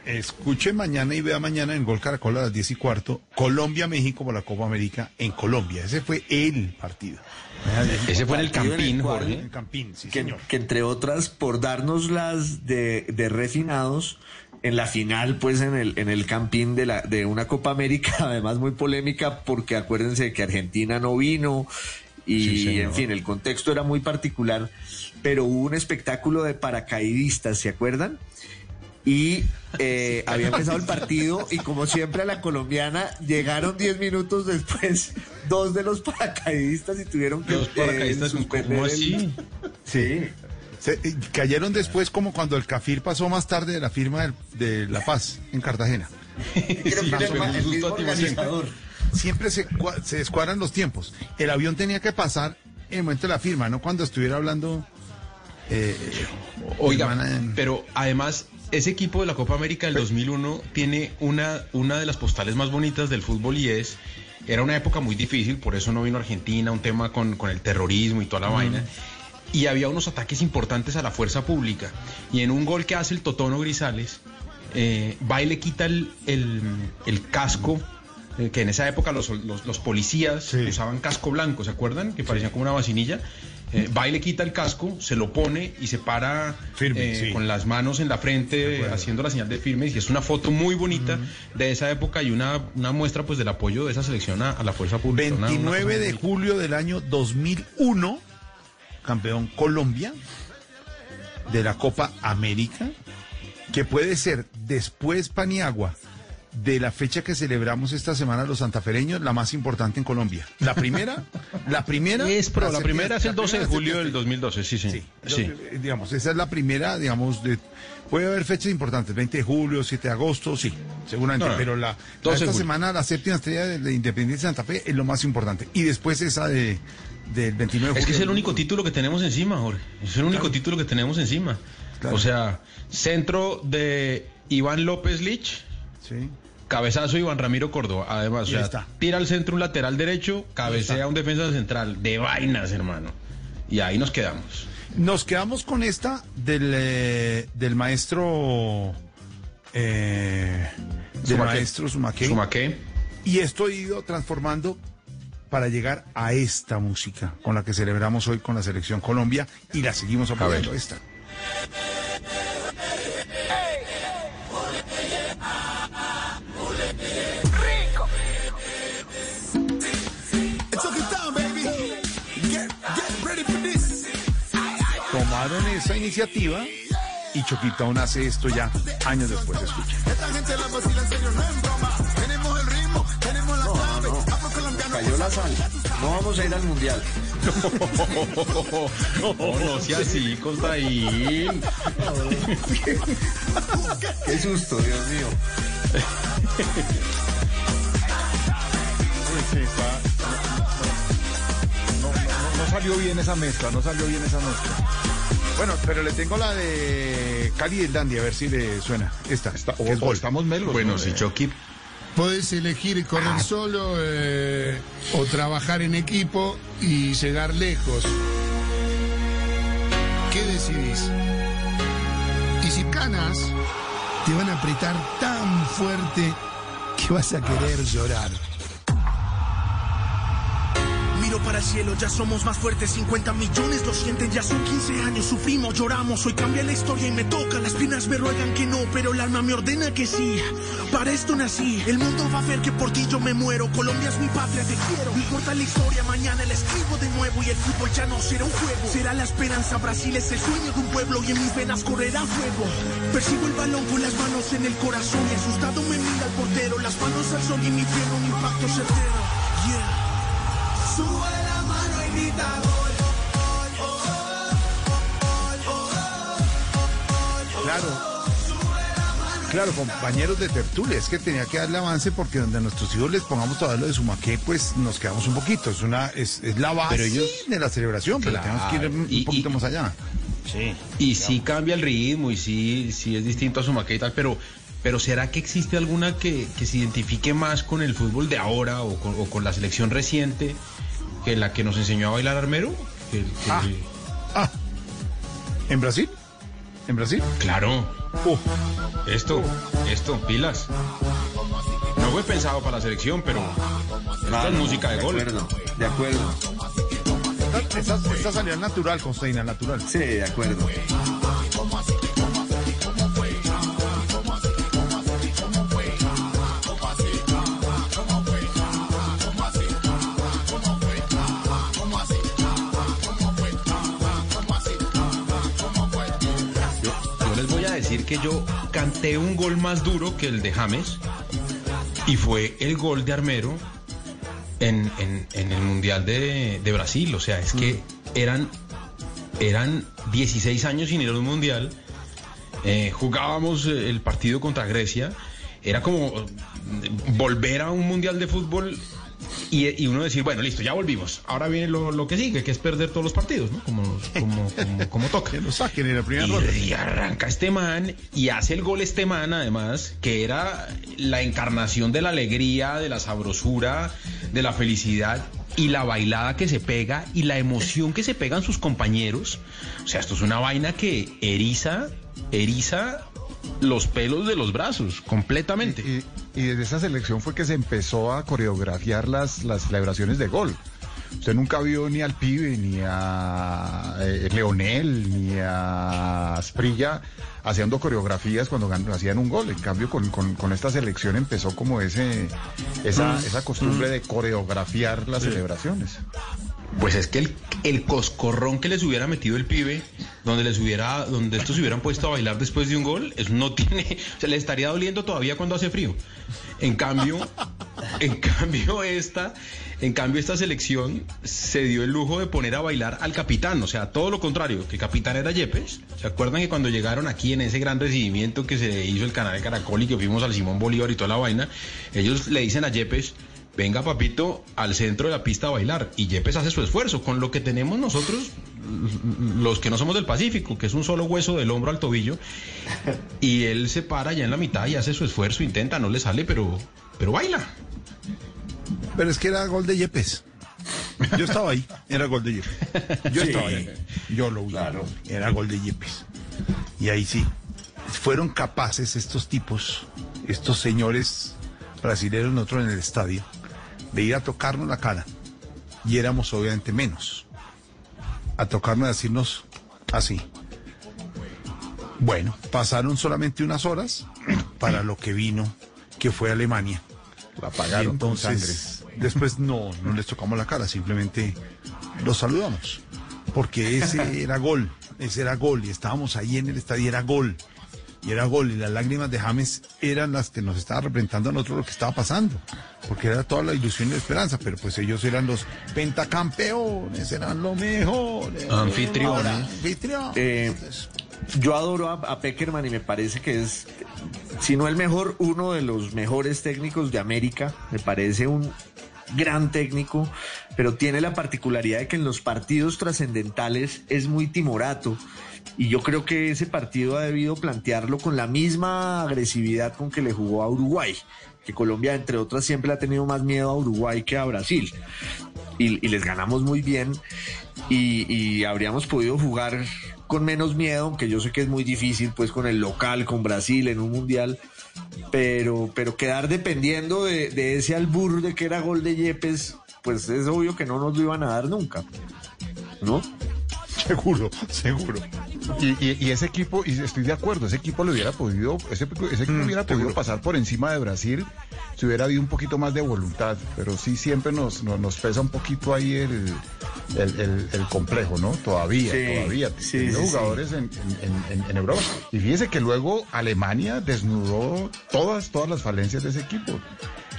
Escuche mañana y vea mañana en Gol Caracol a las 10 y cuarto, Colombia-México por la Copa América en Colombia. Ese fue el partido. Ese fue en el Partido en el Campín, cual- Jorge. En Campín, sí, que, señor. que entre otras por darnos las de, de refinados en la final pues en el en el campín de la de una Copa América *laughs* además muy polémica porque acuérdense que Argentina no vino y Sí, en fin el contexto era muy particular pero hubo un espectáculo de paracaidistas ¿se acuerdan? Y eh, *laughs* había empezado el partido y como siempre a la colombiana llegaron 10 minutos después dos de los paracaidistas y tuvieron que paracaidistas, eh, ¿cómo suspender el-? Sí. Se- cayeron después como cuando el Cafir pasó más tarde de la firma del- de La Paz en Cartagena. *laughs* Siempre se, se descuadran los tiempos. El avión tenía que pasar en el momento de la firma, no cuando estuviera hablando. eh, Oiga, hermana pero además ese equipo de la Copa América del 2001 tiene una, una de las postales más bonitas del fútbol y es, era una época muy difícil, por eso no vino Argentina, un tema con, con el terrorismo y toda la vaina. Y había unos ataques importantes a la fuerza pública. Y en un gol que hace el Totono Grisales, eh, va y le quita el, el- el casco, eh, que en esa época los, los- los policías usaban casco blanco, ¿se acuerdan? Que parecía como una vacinilla. Eh, va y le quita el casco, se lo pone y se para Firme, eh, sí. con las manos en la frente, haciendo la señal de firmes. Y es una foto muy bonita de esa época y una, una muestra pues del apoyo de esa selección a, a la fuerza pública. Una- una cosa 29 muy de julio del año 2001, campeón Colombia de la Copa América, que puede ser después Paniagua de la fecha que celebramos esta semana los santafereños, la más importante en Colombia. La primera, la primera... Es pro, la primera es el 12 de julio del septiembre. 2012, sí, sí. Sí, sí. lo- digamos, esa es la primera, digamos, de, puede haber fechas importantes, 20 de julio, 7 de agosto, sí, seguramente, No, pero la, la 12 de esta semana, la séptima estrella de, de Independencia de Santa Fe es lo más importante, y después esa de, del 29 de julio. Es que es el único título que tenemos encima, Jorge. Es el único título que tenemos encima. Claro. O sea, centro de Iván López Lich, Sí. cabezazo Iván Ramiro Córdoba. Además, o sea, está. tira al centro un lateral derecho, cabecea un defensa central. De vainas, hermano. Y ahí nos quedamos. Nos quedamos con esta del, eh, del maestro... Eh, del Sumaqué. maestro Sumaqué. Sumaqué. Y esto he ido transformando para llegar a esta música con la que celebramos hoy con la selección Colombia y la seguimos apoyando ver. esta. Tomaron esa iniciativa y Choquitón hace esto ya años después. Escucha. Esta gente la vacila en serio, no en broma. Cayó la sal. No vamos a ir al mundial. *laughs* No, no sea así, Costaín. Qué susto, Dios mío. Está- no, no- no- no salió bien esa mezcla, no salió bien esa mezcla. Bueno, pero le tengo la de Cali y Dandy, a ver si le suena. Esta, que es o gol. estamos melos. Bueno, ¿no? si Chucky Podés elegir correr solo eh, o trabajar en equipo y llegar lejos. ¿Qué decidís? Y si canas, te van a apretar tan fuerte que vas a querer llorar. Para el cielo, ya somos más fuertes, 50 millones lo sienten, ya son 15 años, sufrimos, lloramos, hoy cambia la historia y me toca, las piernas me ruegan que no, pero el alma me ordena que sí, para esto nací, el mundo va a ver que por ti yo me muero, Colombia es mi patria, te quiero, no importa la historia, mañana la escribo de nuevo y el fútbol ya no será un juego, será la esperanza, Brasil es el sueño de un pueblo y en mis venas correrá fuego, persigo el balón con las manos en el corazón y asustado me mira el portero, las manos al sol y mi piel un impacto certero, yeah. Claro. Claro, compañeros de tertulia, es que tenía que darle avance porque donde a nuestros hijos les pongamos todavía lo de Sumaqué, pues nos quedamos un poquito. Es una, es, es la base Pero ellos- de la celebración, pero Claro, tenemos que ir un, y- poquito y- más allá. Sí. Y sí cambia el ritmo y sí, sí es distinto a su maqueta y tal, pero, pero ¿será que existe alguna que, que se identifique más con el fútbol de ahora o con, o con la selección reciente que la que nos enseñó a bailar Armero? Que- que- Ah. ¿En Brasil? ¿En Brasil? Claro. Esto, esto, pilas. No fue pensado para la selección, pero esta es música de, gol. acuerdo, de acuerdo. Esta, esta- esta salida natural, Constaina, natural. Sí, de acuerdo. Que yo canté un gol más duro que el de James y fue el gol de Armero en, en- en el Mundial de, de Brasil. O sea, es que eran, eran 16 años sin ir a un Mundial. Eh, jugábamos eh, el partido contra Grecia. Era como eh, volver a un Mundial de fútbol y, y uno decir, bueno, listo, ya volvimos. Ahora viene lo, lo que sigue, que es perder todos los partidos, ¿no? Como, como, como, como toca. *laughs* Que lo saquen en la primera Y, ronda. y arranca este man y hace el gol este man, además, que era la encarnación de la alegría, de la sabrosura, de la felicidad y la bailada que se pega y la emoción que se pegan sus compañeros. O sea, esto es una vaina que eriza, eriza los pelos de los brazos, completamente. Y, y desde esa selección fue que se empezó a coreografiar las, las celebraciones de gol. Usted nunca vio ni al pibe, ni a eh, Leonel, ni a Asprilla haciendo coreografías cuando hacían un gol. En cambio, con, con- con esta selección empezó como ese esa, Mm. esa costumbre de coreografiar las celebraciones. Pues es que el, el coscorrón que les hubiera metido el pibe, donde les hubiera, donde estos se hubieran puesto a bailar después de un gol, eso no tiene, o sea, le estaría doliendo todavía cuando hace frío. En cambio, en cambio esta, en cambio esta selección se dio el lujo de poner a bailar al capitán, o sea, todo lo contrario, que el capitán era Yepes. ¿Se acuerdan que cuando llegaron aquí en ese gran recibimiento que se hizo el canal de Caracol y que fuimos al Simón Bolívar y toda la vaina, ellos le dicen a Yepes, venga papito al centro de la pista a bailar y Yepes hace su esfuerzo con lo que tenemos nosotros los que no somos del Pacífico que es un solo hueso del hombro al tobillo y él se para ya en la mitad y hace su esfuerzo intenta no le sale pero pero baila Pero es que era gol de Yepes. Yo estaba ahí, era gol de Yepes. Yo Sí. estaba ahí, yo lo vi. Era gol de Yepes. Y ahí sí, fueron capaces estos tipos, estos señores brasileños, nosotros en el estadio, de ir a tocarnos la cara. Y éramos obviamente menos. A tocarnos y decirnos así. Bueno, pasaron solamente unas horas *clears throat* para lo que vino, que fue Alemania. La pagaron Y con entonces, después no, no les tocamos la cara, simplemente los saludamos. Porque ese *laughs* era gol, ese era gol, y estábamos ahí en el estadio, era gol. Y era gol y las lágrimas de James eran las que nos estaban representando a nosotros lo que estaba pasando, porque era toda la ilusión y la esperanza, pero pues ellos eran los pentacampeones, eran lo mejor. Anfitriones. Anfitriones. Eh, yo adoro a, a Peckerman y me parece que es, si no el mejor, uno de los mejores técnicos de América. Me parece un gran técnico, pero tiene la particularidad de que en los partidos trascendentales es muy timorato. Y yo creo que ese partido ha debido plantearlo con la misma agresividad con que le jugó a Uruguay, que Colombia, entre otras, siempre ha tenido más miedo a Uruguay que a Brasil. Y, les ganamos muy bien y, y habríamos podido jugar con menos miedo, aunque yo sé que es muy difícil, pues con el local, con Brasil en un mundial, pero, pero quedar dependiendo de, de ese albur de que era gol de Yepes, pues es obvio que no nos lo iban a dar nunca, ¿no? Seguro, seguro. Y, y- y ese equipo, y estoy de acuerdo, ese equipo le hubiera podido, ese, ese equipo hubiera podido pasar por encima de Brasil si hubiera habido un poquito más de voluntad, pero sí siempre nos, nos, nos pesa un poquito ahí el, el, el- el complejo, ¿no? Todavía, Sí, todavía. sí, Teniendo sí, sí. jugadores en, en- en- en Europa. Y fíjese que luego Alemania desnudó todas, todas las falencias de ese equipo.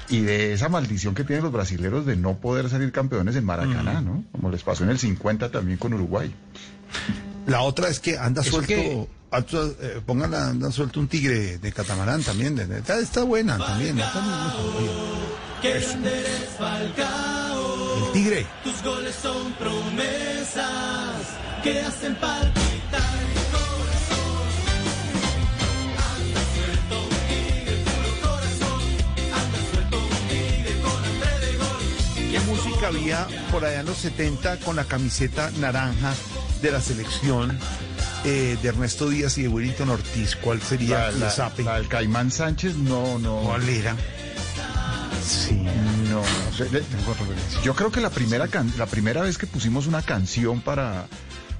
Y de esa maldición que tienen los brasileros de no poder salir campeones en Maracaná, ¿no? Como les pasó en el 50 también con Uruguay. La otra es que anda Es suelto, que- anda, eh, pongan, anda suelto un tigre de catamarán también, de- de- está, está buena también. está muy- el tigre. Tus goles son promesas que hacen palpitar gol. ¿Qué música había por allá en los 70 con la camiseta naranja de la selección eh, de Ernesto Díaz y de Willington Ortiz? ¿Cuál sería La- la- la del Caimán Sánchez, no, no. ¿Cuál era? Sí. No, no sé, tengo referencia. Yo creo que la primera, can- la primera vez que pusimos una canción para,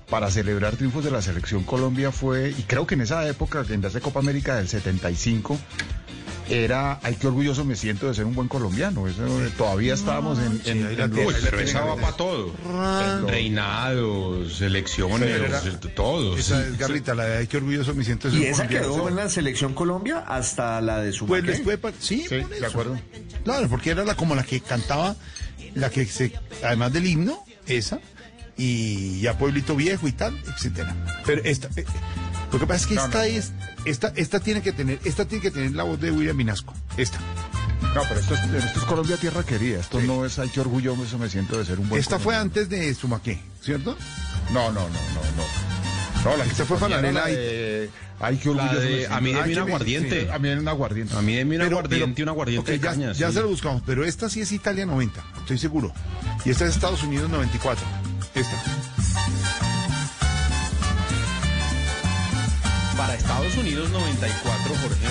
para celebrar triunfos de la selección Colombia fue, y creo que en esa época, en esa Copa América del 75, era, ay, qué orgulloso me siento de ser un buen colombiano. Eso, todavía estábamos en... en- en los- la Pero esa va para todo. Reinados, era- todos. Esa es Garrita, la de ay, qué orgulloso me siento de Y ser esa colombiano. quedó en la selección Colombia hasta la de su Pues pa- sí, por de acuerdo. Claro, porque era la como la que cantaba, la que se, además del himno, esa, y ya Pueblito Viejo y tal, etcétera. Pero esta, eh, lo que pasa es que No, esta no. es, esta, esta tiene que tener, esta tiene que tener la voz de William Vinasco. Esta. No, pero esto es, esto es Colombia Tierra Querida. Esto no es, ay, qué orgulloso me siento de ser un buen Esta fue antes de Sumaqué, ¿cierto? No, no, no, no, no. No, la que Esta se fue ponía era Fanarela la y- de, ay, qué La orgulloso de, a mí deme un aguardiente. sí, a mí deme un aguardiente. A mí deme un aguardiente un aguardiente ok, de ya, caña. ya sí. se lo buscamos, pero esta sí es Italia 90, estoy seguro. Y esta es Estados Unidos 94. Esta. Estados Unidos 94, Jorge,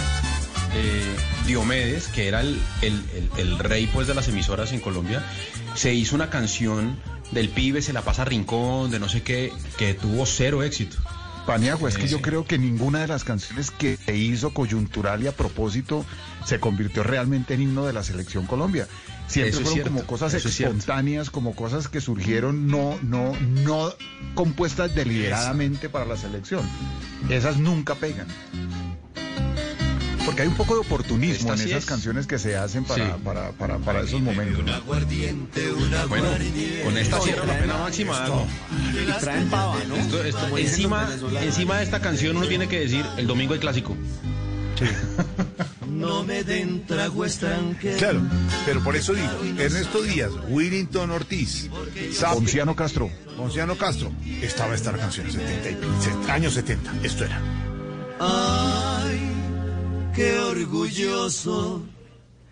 eh, Diomedes, que era el, el- el- rey pues de las emisoras en Colombia, se hizo una canción del pibe, se la pasa a rincón, de no sé qué, que tuvo cero éxito. Paniagua, es que yo creo que ninguna de las canciones que se hizo coyuntural y a propósito se convirtió realmente en himno de la selección Colombia. Siempre Eso fueron cierto, como cosas es espontáneas, como cosas que surgieron no, no, no compuestas deliberadamente para la selección. Esas nunca pegan. Porque hay un poco de oportunismo Esta en sí esas es. canciones que se hacen para, Sí. para, para, para esos momentos. ¿no? Bueno, con esta cierra la pena máxima. Y traen pava, ¿no? Esto- encima, encima de esta canción uno tiene que decir el domingo hay clásico. *laughs* No me den trago extranjero. Claro, pero por eso digo, Ernesto Díaz, Willington Ortiz, Ponciano Castro. Ponciano Castro, estaba esta canción, 70 y- años 70, esto era. Ay, qué orgulloso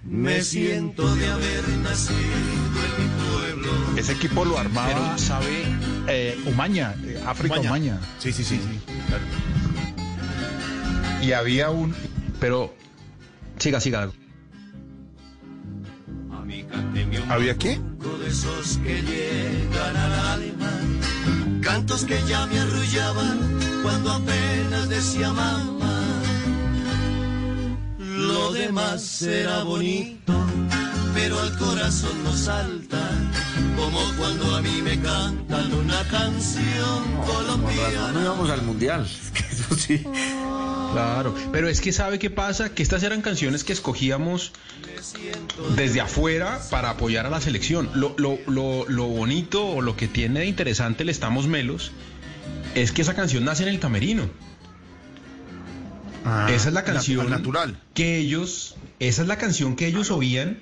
me siento de haber nacido en mi pueblo. Ese equipo lo armaba Pero sabe, eh, Umaña, eh, África Umaña. Umaña. Sí, sí, sí, sí. claro. Y había un, pero siga, siga. ¿Había qué? de esos que llegan al alma, cantos que ya me arrullaban cuando apenas decía mamá. Lo demás será bonito, pero al corazón no salta, como cuando a mí me cantan una canción no colombiana. íbamos al mundial. Eso sí. Claro, pero es que sabe qué pasa, que estas eran canciones que escogíamos desde afuera para apoyar a la selección. Lo, lo, lo, lo bonito o lo que tiene de interesante el Estamos Melos es que esa canción nace en el camerino. Esa es la canción natural. que ellos, esa es la canción que ellos oían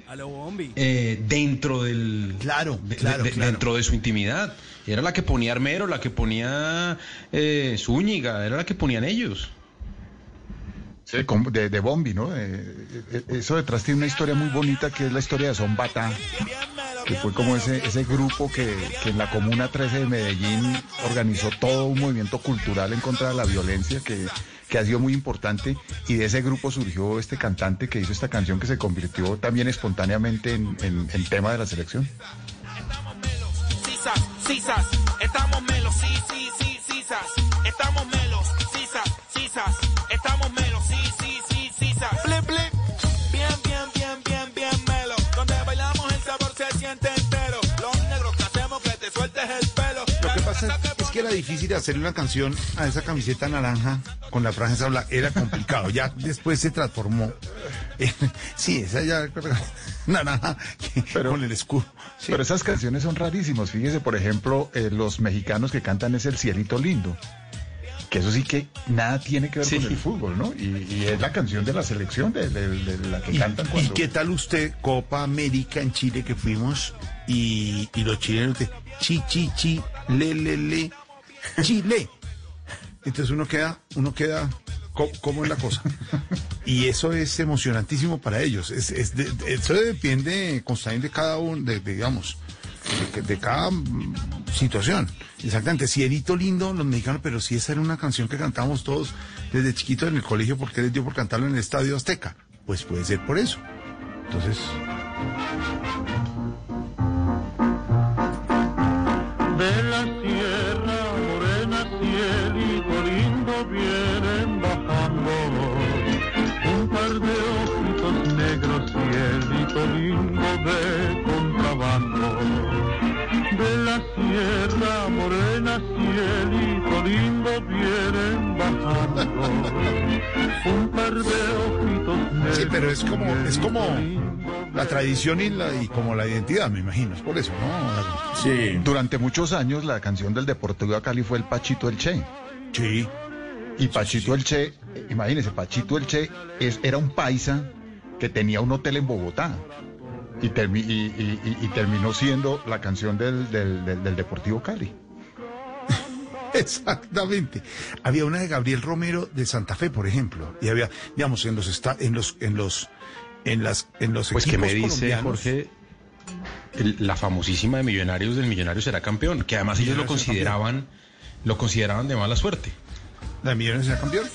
eh, dentro del claro, de- claro, de- claro. dentro de su intimidad. Era la que ponía Armero, la que ponía eh, Zúñiga, era la que ponían ellos. Sí, de, de Bombi, ¿no? Eh, eh, eso detrás tiene una historia muy bonita que es la historia de Son Bata, que fue como ese, ese grupo que, que en la Comuna 13 de Medellín organizó todo un movimiento cultural en contra de la violencia que, que ha sido muy importante y de ese grupo surgió este cantante que hizo esta canción que se convirtió también espontáneamente en, tema de la selección. Sisas, sisas, estamos melos, que era difícil hacer una canción a esa camiseta naranja con la franja blanca. Era complicado. Ya después se transformó. *laughs* sí, esa ya *laughs* naranja que- con el escudo. Sí. Pero esas canciones son rarísimas. Fíjese, por ejemplo, eh, los mexicanos que cantan es El Cielito Lindo. Que eso sí que nada tiene que ver con el fútbol, ¿no? Y, y es la canción de la selección, de, de- de la que ¿Y, cantan y cuando... qué tal usted, Copa América en Chile que fuimos y, y los chilenos de chi, chi, chi, le, le, le, Chile? Entonces uno queda, uno queda, ¿cómo es la cosa? Y eso es emocionantísimo para ellos. Es, de- eso depende, Constantín, de cada uno, digamos, de, cada mm, situación. Exactamente. Cielito lindo, los mexicanos, pero si esa era una canción que cantamos todos desde chiquitos en el colegio, ¿por qué les dio por cantarlo en el Estadio Azteca? Pues puede ser por eso. Entonces, lindo, vienen bajando un par de ojitos sí, pero es como, es como la tradición y, la, y como la identidad, me imagino. Es por eso, ¿no? Sí. Durante muchos años la canción del Deportivo Cali fue el Pachito el Che. Sí. Y Pachito el Che, imagínese, Pachito el Che es, era un paisa que tenía un hotel en Bogotá. Y, termi- y- y- y- y terminó siendo la canción del, del- del- del Deportivo Cali. Exactamente. Había una de Gabriel Romero de Santa Fe, por ejemplo, y había, digamos, en los esta- en los en los en las en los Pues que me dice. Jorge, el- la famosísima de Millonarios del Millonario será campeón, que además ellos lo consideraban, lo consideraban de mala suerte. ¿La de Millonarios será campeón?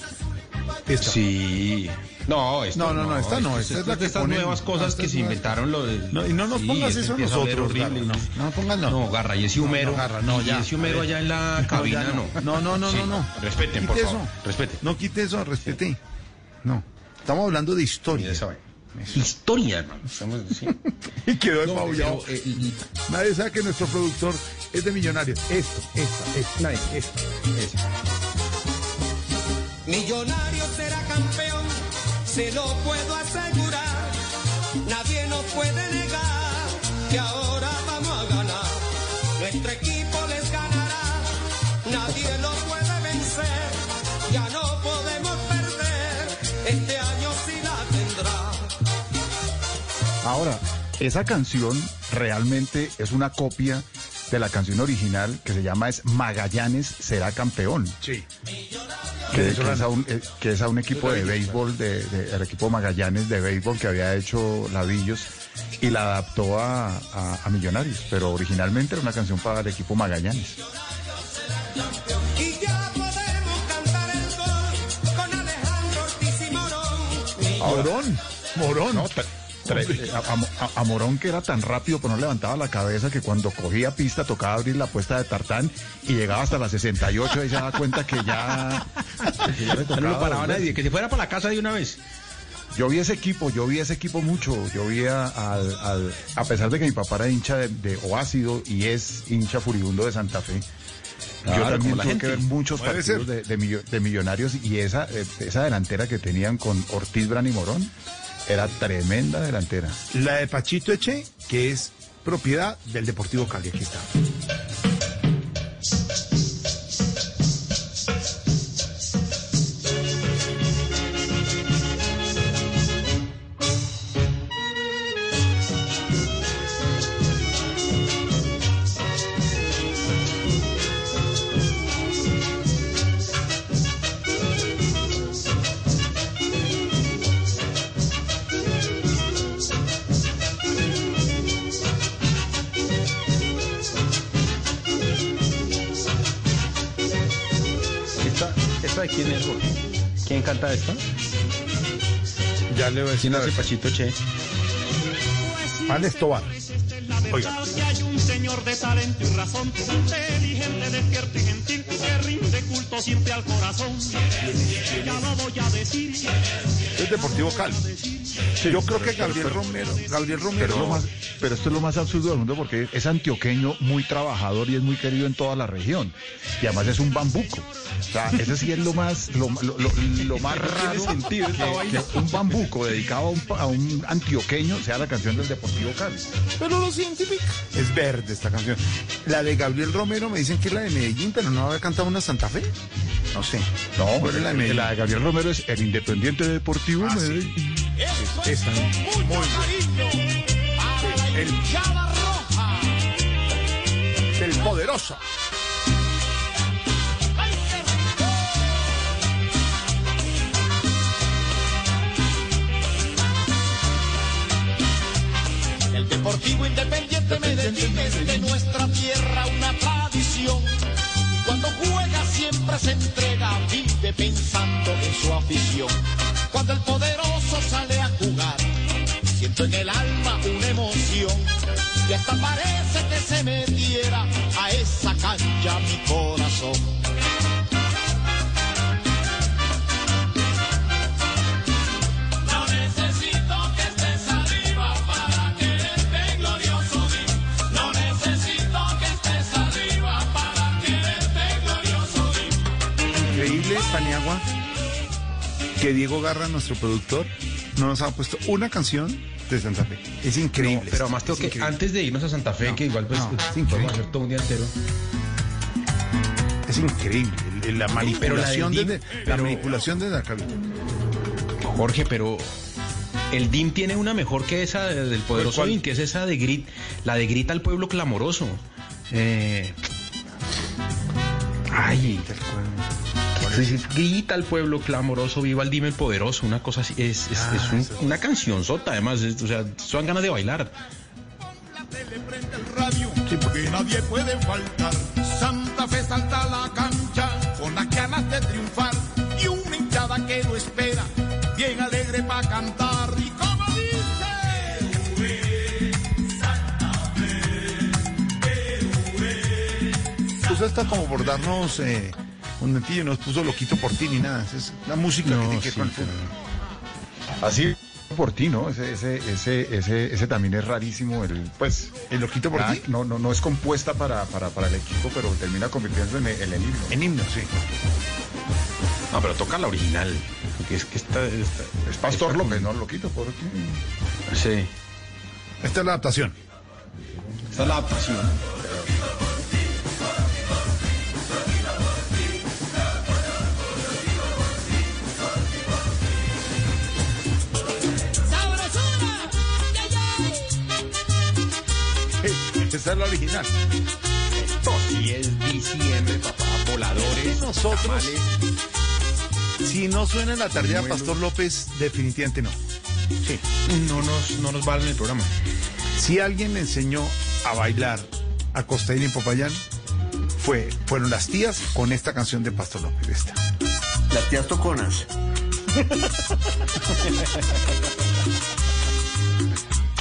Esta. Sí. No, esta No, no, no, esta no, esta es la que estas ponen- nuevas no, cosas esta que se inventaron lo de- No, y no nos Sí, pongas eso a nosotros, horrible. No, no pongas no. No, Garra, y ese Humero. No, Garra, no, y ya. ese Humero allá en la No, cabina, no. No, no, no, Sí, no, no. Respeten, por favor. eso. Respeten. No quite eso, respete. No. Estamos hablando de historia. Historia, hermano. Estamos, sí. *laughs* y quedó No, embaullado. pero, eh, Nadie sabe que nuestro productor es de Millonarios. Esto, esta, esta. Nadie, esta. Millonario será campeón, se lo puedo asegurar. Nadie nos puede negar que ahora vamos a ganar. Nuestro equipo les ganará, nadie lo puede vencer. Ya no podemos perder, este año sí la tendrá. Ahora, esa canción realmente es una copia de la canción original que se llama es Magallanes será campeón. Sí. Que, que es, a un, eh, que es a un equipo de béisbol, de, de- el equipo Magallanes de béisbol que había hecho Lavillos y la adaptó a, a- a Millonarios, pero originalmente era una canción para el equipo Magallanes. Morón. Morón. No, a, a- a Morón que era tan rápido, pero no levantaba la cabeza que cuando cogía pista tocaba abrir la puesta de tartán y llegaba hasta las 68 y se daba cuenta que ya, que ya le *laughs* No lo paraba nadie, que se fuera para la casa de una vez. Yo vi ese equipo, yo vi ese equipo mucho. Yo vi a, al, al- a pesar de que mi papá era hincha de, de- o ha sido y es hincha furibundo de Santa Fe, Yo también la tuve que ver muchos partidos de, de millo- de millonarios y esa, eh, esa delantera que tenían con Ortiz, Bran y Morón era tremenda delantera. La de Pachito Eche, que es propiedad del Deportivo Cali. Aquí está. Quién es, Jorge? ¿Quién canta esta? Ya le voy a decir. ¿Quién hace Pachito Che? Alex Tobar. Oiga. Que hay un señor de talento y razón, inteligente, despierto y gentil, que rinde culto siempre al corazón. Ya lo voy a decir. Es Deportivo Yo creo que Gabriel Romero, Gabriel Pero, Romero, es lo más, pero esto es lo más absurdo del mundo porque es antioqueño, muy trabajador y es muy querido en toda la región. Y además es un bambuco. O sea, ese sí es lo más, lo, lo- lo- lo más raro sentido que- un bambuco dedicado a un, a un antioqueño sea la canción del Deportivo Cali. pero lo científico. Es verde esta canción. La de Gabriel Romero me dicen que es la de Medellín, pero no había cantado una Santa Fe. No sé. No, ¿Cuál pero la de Medellín? la de Gabriel Romero es el Independiente Deportivo Ah, sí. Esa. Muy bien. El del poderoso. El Deportivo Independiente Medellín es de nuestra tierra una tradición. Y cuando juega siempre se entrega, vive pensando en su afición. Cuando el poderoso sale a jugar, siento en el alma una emoción. Y hasta parece que se metiera a esa cancha mi corazón. Que Diego Garra, nuestro productor, no nos ha puesto una canción de Santa Fe. Es increíble. No, pero además tengo Es que, increíble. antes de irnos a Santa Fe, No, que igual pues no, es podemos increíble. hacer todo un día entero. Es increíble. La manipulación del de, DIM, la pero- manipulación de la. Jorge, pero el DIM tiene una mejor que esa de- del poderoso. DIM, que es esa de grit, la de grita al pueblo clamoroso. Eh, ay, Sí, sí, grita al pueblo clamoroso, viva el DIM el poderoso, una cosa así, es, es, Ah, es un- eso. una canción sota además, es- o sea, son ganas de bailar. radio que nadie puede faltar. Santa Fe salta a la cancha con las ganas de triunfar y una hinchada que lo espera, bien alegre para cantar. Y como dice, Usted está como por darnos eh, no nos puso loquito por ti ni nada. Es la música que el fútbol. Así por ti, ¿no? Ese, ese, ese, ese, ese también es rarísimo. El, pues, el loquito por ah, ti. No, no, no es compuesta para, para, para el equipo, pero termina convirtiéndose en el, en el himno. En himno, sí. No, pero toca la original, que es que está... está- Es Pastor López, ¿no? Loquito por ti. Sí, Esta es la adaptación. esta es la adaptación. Esta es la original. Esto sí es diciembre, papá, voladores, Nosotros- tamales. Si no suena en la tardía Pastor López, definitivamente no. Sí. no nos, no nos valen el programa. Si alguien le enseñó a bailar a Costaín y Popayán, fue, fueron las tías con esta canción de Pastor López. Esta. Las tías toconas.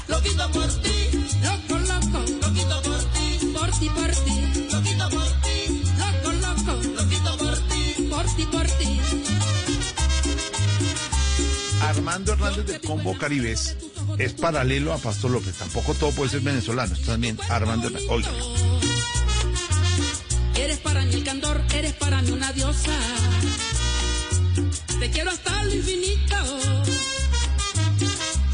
Loquito por ti, ti, por ti, por ti, loquito por ti, loco, loco, loquito por ti, por ti, por ti. Armando Hernández del Combo Caribes es paralelo a Pastor López. Tampoco todo puede ser venezolano. Esto también Armando Hernández. Oiga. Eres para para mí el candor, eres para mí una diosa. Te quiero hasta el infinito.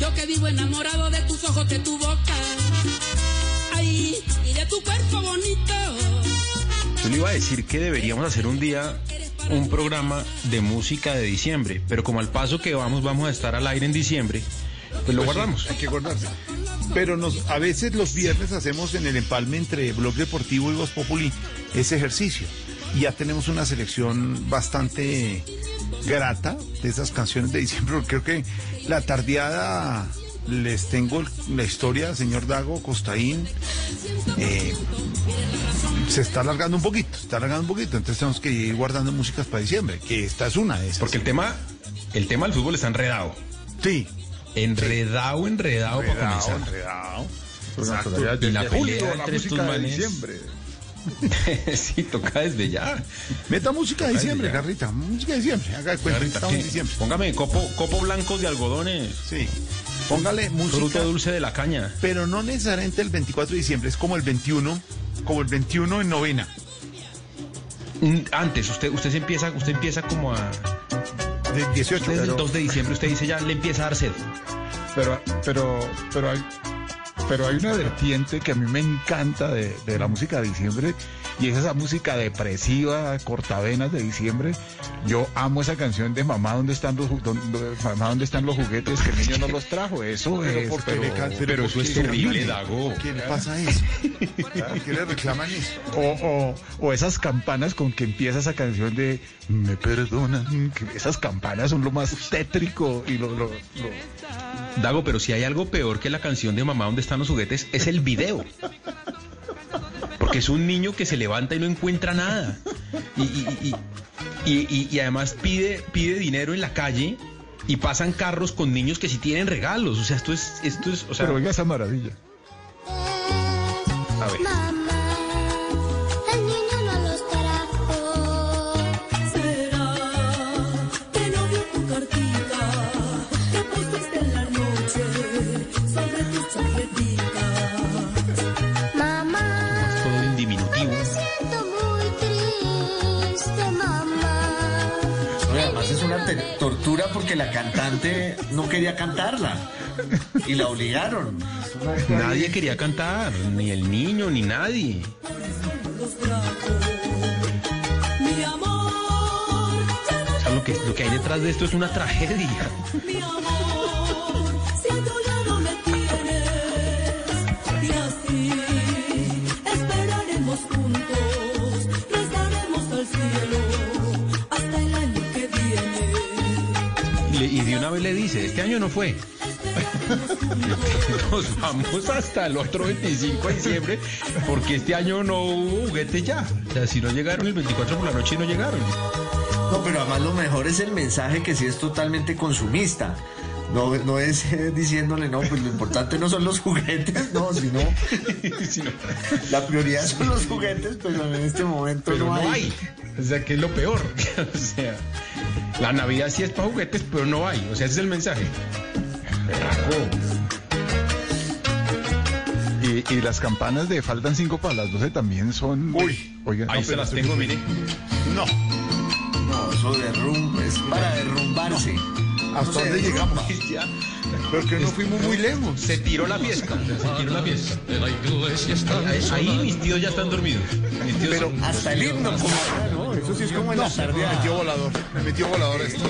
Yo que vivo enamorado de tus ojos, de tu boca. Ay, y de tu cuerpo bonito. Yo le iba a decir que deberíamos hacer un día un programa de música de diciembre, pero como al paso que vamos, vamos a estar al aire en diciembre, pues lo Pues sí, guardamos. hay que guardarse. Pero nos, a veces los viernes hacemos en el empalme entre Blog Deportivo y Voz Populi ese ejercicio. Y ya tenemos una selección bastante grata de esas canciones de diciembre. porque Creo que la tardeada les tengo la historia, señor Dago, Costaín. eh, se está alargando un poquito, se está alargando un poquito. Entonces tenemos que ir guardando músicas para diciembre, que esta es una de esas. Porque el tema, el tema del fútbol está enredado. Sí. Enredado, enredado, para Enredado, comenzar. enredado. Exacto. Y la Julio, pelea la entre estos música de manes. diciembre. *laughs* sí, toca desde ya. Meta música de diciembre. Carrita. Música de diciembre. Haga de cuenta. Carrita, Estamos en ¿qué? diciembre. Póngame copo, copo blancos de algodones. Sí. Póngale música. Fruto dulce de la caña. Pero no necesariamente el 24 de diciembre, es como el 21, como el 21 en novena. Mm, Antes, usted, usted se empieza, usted empieza como a. De 18. Desde el pero- 2 de diciembre usted dice ya le empieza a dar sed. Pero, pero, pero hay, pero hay una vertiente que a mí me encanta de, de la música de diciembre y es esa música depresiva, cortavenas de diciembre. Yo amo esa canción de Mamá, ¿dónde están los, dónde- Mamá, ¿dónde están los juguetes que el niño no los trajo? Eso Pero es, ¿por qué pero, pero eso es terrible. Dago? ¿Qué le pasa a eso? ¿Por qué le reclaman eso? O, o, o esas campanas con que empieza esa canción de Me perdonan. que esas campanas son lo más tétrico y lo, lo- lo- Dago, pero si hay algo peor que la canción de Mamá, ¿dónde están los juguetes? Es el video. Porque es un niño que se levanta y no encuentra nada. Y, y- y- y- y- y además pide, pide dinero en la calle y pasan carros con niños que sí tienen regalos. O sea, esto es, esto es, o sea, pero oiga esa maravilla. a ver. Porque la cantante no quería cantarla y la obligaron. Nadie quería cantar, ni el niño, ni nadie. Mi amor, O sea, lo que, lo que hay detrás de esto es una tragedia. mi y de una vez le dice, este año no fue. *laughs* Nos vamos hasta el otro 25 de diciembre porque este año no hubo juguete ya. O sea, si no llegaron el 24 por la noche, no llegaron. No, pero además lo mejor es el mensaje que sí es totalmente consumista. No, no es eh, *laughs* diciéndole, no, pues lo importante no son los juguetes, no, sino *laughs* la prioridad son los juguetes, pero en este momento Pero no, no hay. hay. O sea, que es lo peor. *laughs* O sea, la Navidad sí es para juguetes, pero no hay. O sea, ese es el mensaje. Y, y las campanas de faltan 5 para las 12 también son. Uy, oiga, Ahí se las tengo, mire. No. No, eso derrumba, es para derrumbarse. ¿Hasta No se dónde llegamos? *laughs* Porque no fuimos muy lejos. Se tiró la fiesta. Se tiró la fiesta. Ahí, ahí mis tíos ya están dormidos. Mis tíos Pero son- Hasta el himno, como no, eso sí es como en No, la me tardeada. metió volador. Me metió volador esto.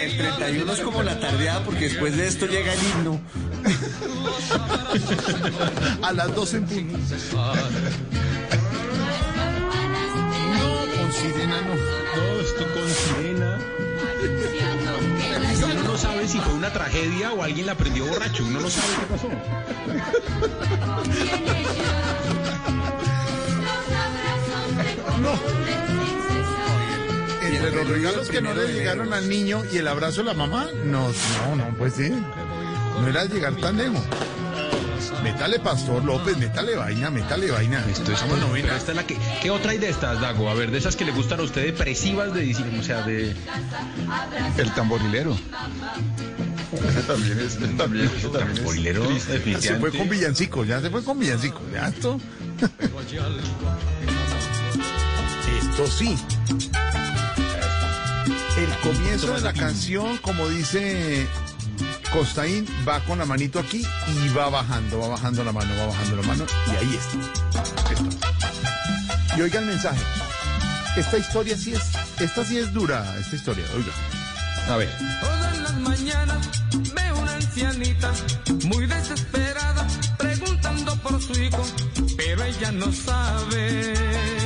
El 31 es como la tardeada porque después de esto llega el himno. *laughs* A las 12 en punto. No, con sirena no. No, esto si fue una tragedia o alguien la prendió borracho. Uno no sabe qué pasó. No. Entre los regalos que no le llegaron al niño y el abrazo de la mamá, no, no, no, pues sí. No era llegar tan lejos. Métale Pastor López, métale vaina, métale vaina. Esto es novena. esta es la que. ¿Qué otra hay de estas, Dago? A ver, de esas que le gustan a usted depresivas de diciembre, o sea, de. El tamborilero. También es. también, también es Tamborilero, triste. Se fue con villancico, ya se fue con villancico. Ya esto. Esto sí. El comienzo de la canción, como dice Costaín, va con la manito aquí y va bajando, va bajando la mano, va bajando la mano y ahí está. Y oiga el mensaje. Esta historia sí es, esta sí es dura, esta historia, oiga. A ver. Todas las mañanas veo una ancianita muy desesperada preguntando por su hijo, pero ella no sabe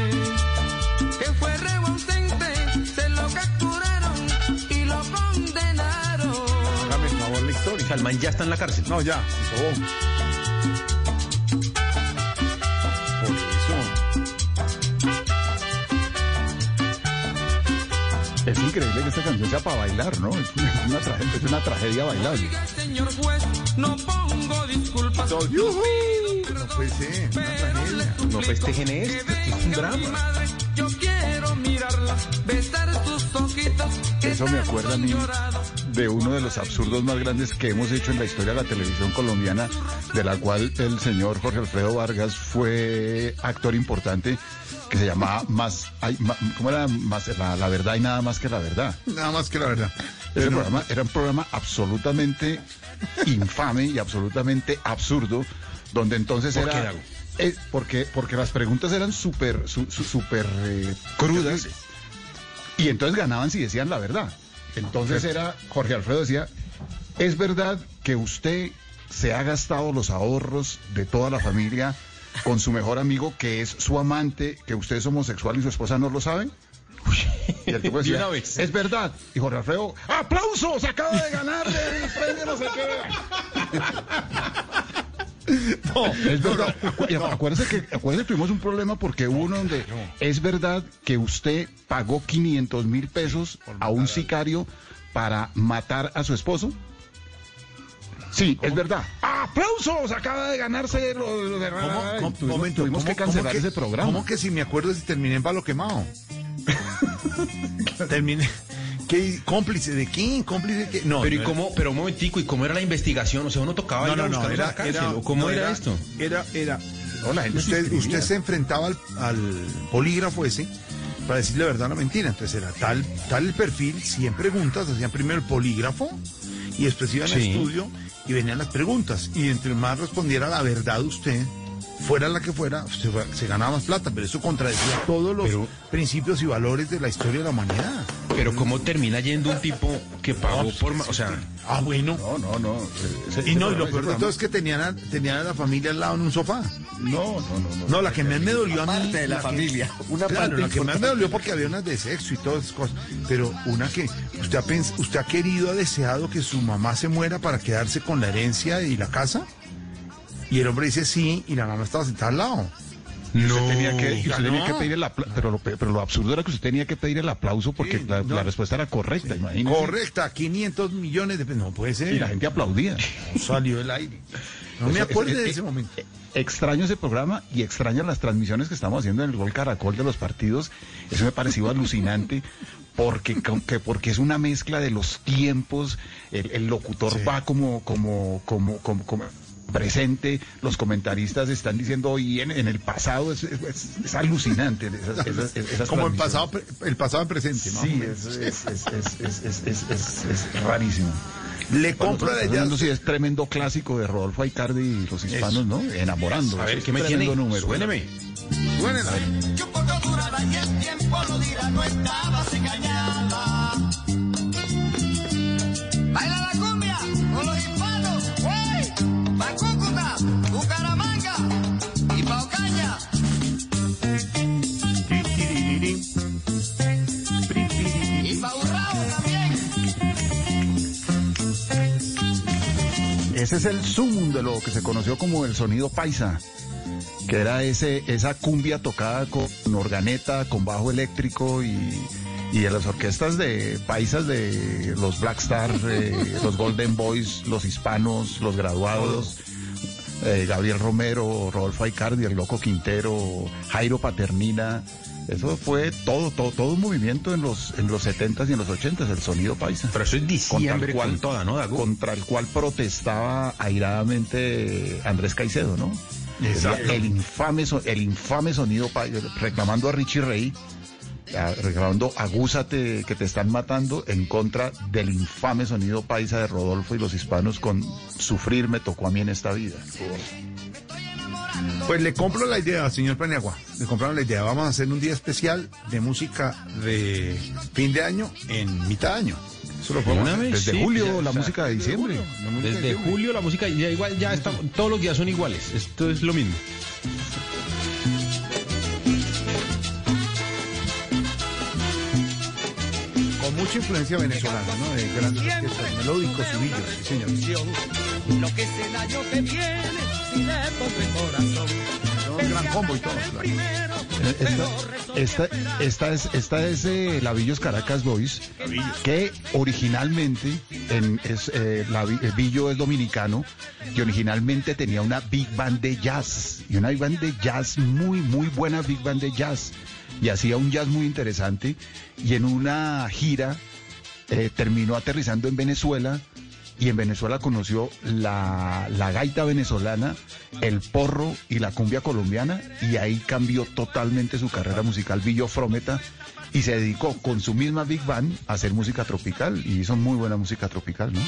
Salman ya está en la cárcel. No, ya, se sobó. Por eso. Es increíble que esta canción sea para bailar, ¿no? Es una, es una tragedia, es una tragedia bailable. Señor juez, no pongo disculpas. No, No puede ser, una tragedia. No festejen esto, esto es un drama. Eso me acuerda a mí de uno de los absurdos más grandes que hemos hecho en la historia de la televisión colombiana, de la cual el señor Jorge Alfredo Vargas fue actor importante, que se llamaba Más, ay, ma- ¿cómo era? Más, la, la verdad y nada más que la verdad. Nada más que la verdad. Ese programa era un programa absolutamente infame y absolutamente absurdo, donde entonces ¿Por era... qué, Dago? eh, porque, porque las preguntas eran súper su- su- súper eh, crudas y entonces ganaban si decían la verdad. Entonces era, Jorge Alfredo decía, ¿es verdad que usted se ha gastado los ahorros de toda la familia con su mejor amigo que es su amante, que usted es homosexual y su esposa no lo sabe? Y el tipo *laughs* De decía, es verdad. Y Jorge Alfredo, ¡aplausos! Acaba de ganar el premio no sé qué. *laughs* *laughs* No, es verdad. Y Acuérdese que, acuérdese que tuvimos un problema porque hubo uno donde es verdad que usted pagó 500 mil pesos a un sicario para matar a su esposo. Sí, es verdad. ¡Aplausos! Acaba de ganarse lo, lo de... ¿Cómo, tuvimos, momento, tuvimos ¿cómo- que cancelar que- ese programa. ¿Cómo que si me acuerdo si terminé en palo quemado? *laughs* terminé. ¿Qué cómplice de quién? ¿Cómplice de qué? No, pero, ¿y era- cómo, pero un momentico, ¿y cómo era la investigación? O sea, uno tocaba No, no, no, era, la cárcel, era- ¿o cómo era, esto? Era, era, la gente se usted, usted se enfrentaba al, al polígrafo ese para decirle la verdad o la mentira. Entonces era tal, tal el perfil, 100 preguntas, hacían primero el polígrafo y después iban al Sí. estudio y venían las preguntas. Y entre más respondiera la verdad usted, fuera la que fuera, fue- se ganaba más plata, pero eso contradecía todos los Pero- principios y valores de la historia de la humanidad. Pero ¿cómo termina yendo un tipo que pagó por... O sea, Ah, bueno. No, no, no. Ese- Y no, y lo peor de todo es que tenían a, tenían a la familia al lado en un sofá. No, no, no. No, No, la que más me dolió a mí. Parte de la familia. Una claro, parte la que más me dolió porque había unas de sexo y todas esas cosas. Pero una que usted ha, pens- usted ha querido, ha deseado que su mamá se muera para quedarse con la herencia y la casa. Y el hombre dice sí, y la mamá estaba sentada al lado. Usted tenía que, y usted ganó. tenía que pedir el aplauso, pero pero lo absurdo era que usted tenía que pedir el aplauso porque Sí, la, no. la respuesta era correcta, imagínese. Correcta, 500 millones de pesos. No puede ser. Y la gente aplaudía. salió del aire. No me Eso- acuerdo es- de es- ese momento. Extraño ese programa y extraño las transmisiones que estamos haciendo en el Gol Caracol de los partidos. Eso me pareció alucinante porque, que- porque es una mezcla de los tiempos. El, el locutor Sí. va como, como, como, como, como presente, los comentaristas están diciendo hoy en, en el pasado, es, es- es alucinante. Esas, esas- esas Como el pasado, el pasado en presente. más o Sí, es, es, es, es, es, es, es- es- es rarísimo. Le compro Bueno, de ellas. sí es tremendo clásico de Rodolfo Aicardi y los hispanos, ¿no? Enamorando. a ver, es ¿qué me tiene? número. Suéneme. Suénela. Que un poco duraba y el tiempo lo dirá, no estabas engañada. Ese es el zoom de lo que se conoció como el sonido paisa, que era ese, esa cumbia tocada con organeta, con bajo eléctrico y, y en las orquestas de paisas de los Black Star, eh, *laughs* los Golden Boys, los hispanos, los graduados. eh, Gabriel Romero, Rodolfo Aicardi, el Loco Quintero, Jairo Paternina, eso fue todo, todo, todo un movimiento en los, en los 70s y en los 80s, el sonido paisa. Pero eso es Contra diciembre el cual- toda, ¿no, Dago? contra el cual protestaba airadamente Andrés Caicedo, ¿no? Exacto. El infame, el infame sonido pa- reclamando a Richie Rey grabando Agúzate que te están matando en contra del infame sonido paisa de Rodolfo y los hispanos con Sufrir me tocó a mí en esta vida. Pues le compro la idea, señor Paniagua. Le compraron la idea. Vamos a hacer un día especial de música de fin de año en mitad de año. Eso lo podemos hacer. Desde Sí, julio, ya, la o sea, música de diciembre. Música Desde julio la música, ya igual, ya está, todos los días son iguales. Esto es lo mismo. Con mucha influencia venezolana, ¿no? De grandes orquestas melódicos y villos, sí, señor. Lo que es el año que viene, si le pongo el corazón. Un gran combo y todo, claro. Eh, Esta, esta, esta es, esta es eh, la Villos Caracas Boys, que originalmente, en, es, eh, la Vi- el Villo es dominicano, que originalmente tenía una big band de jazz, y una big band de jazz muy, muy buena big band de jazz, y hacía un jazz muy interesante, y en una gira eh, terminó aterrizando en Venezuela, y en Venezuela conoció la, la gaita venezolana, el porro y la cumbia colombiana y ahí cambió totalmente su carrera musical Villo Frometa y se dedicó con su misma Big Band a hacer música tropical y hizo muy buena música tropical, ¿no?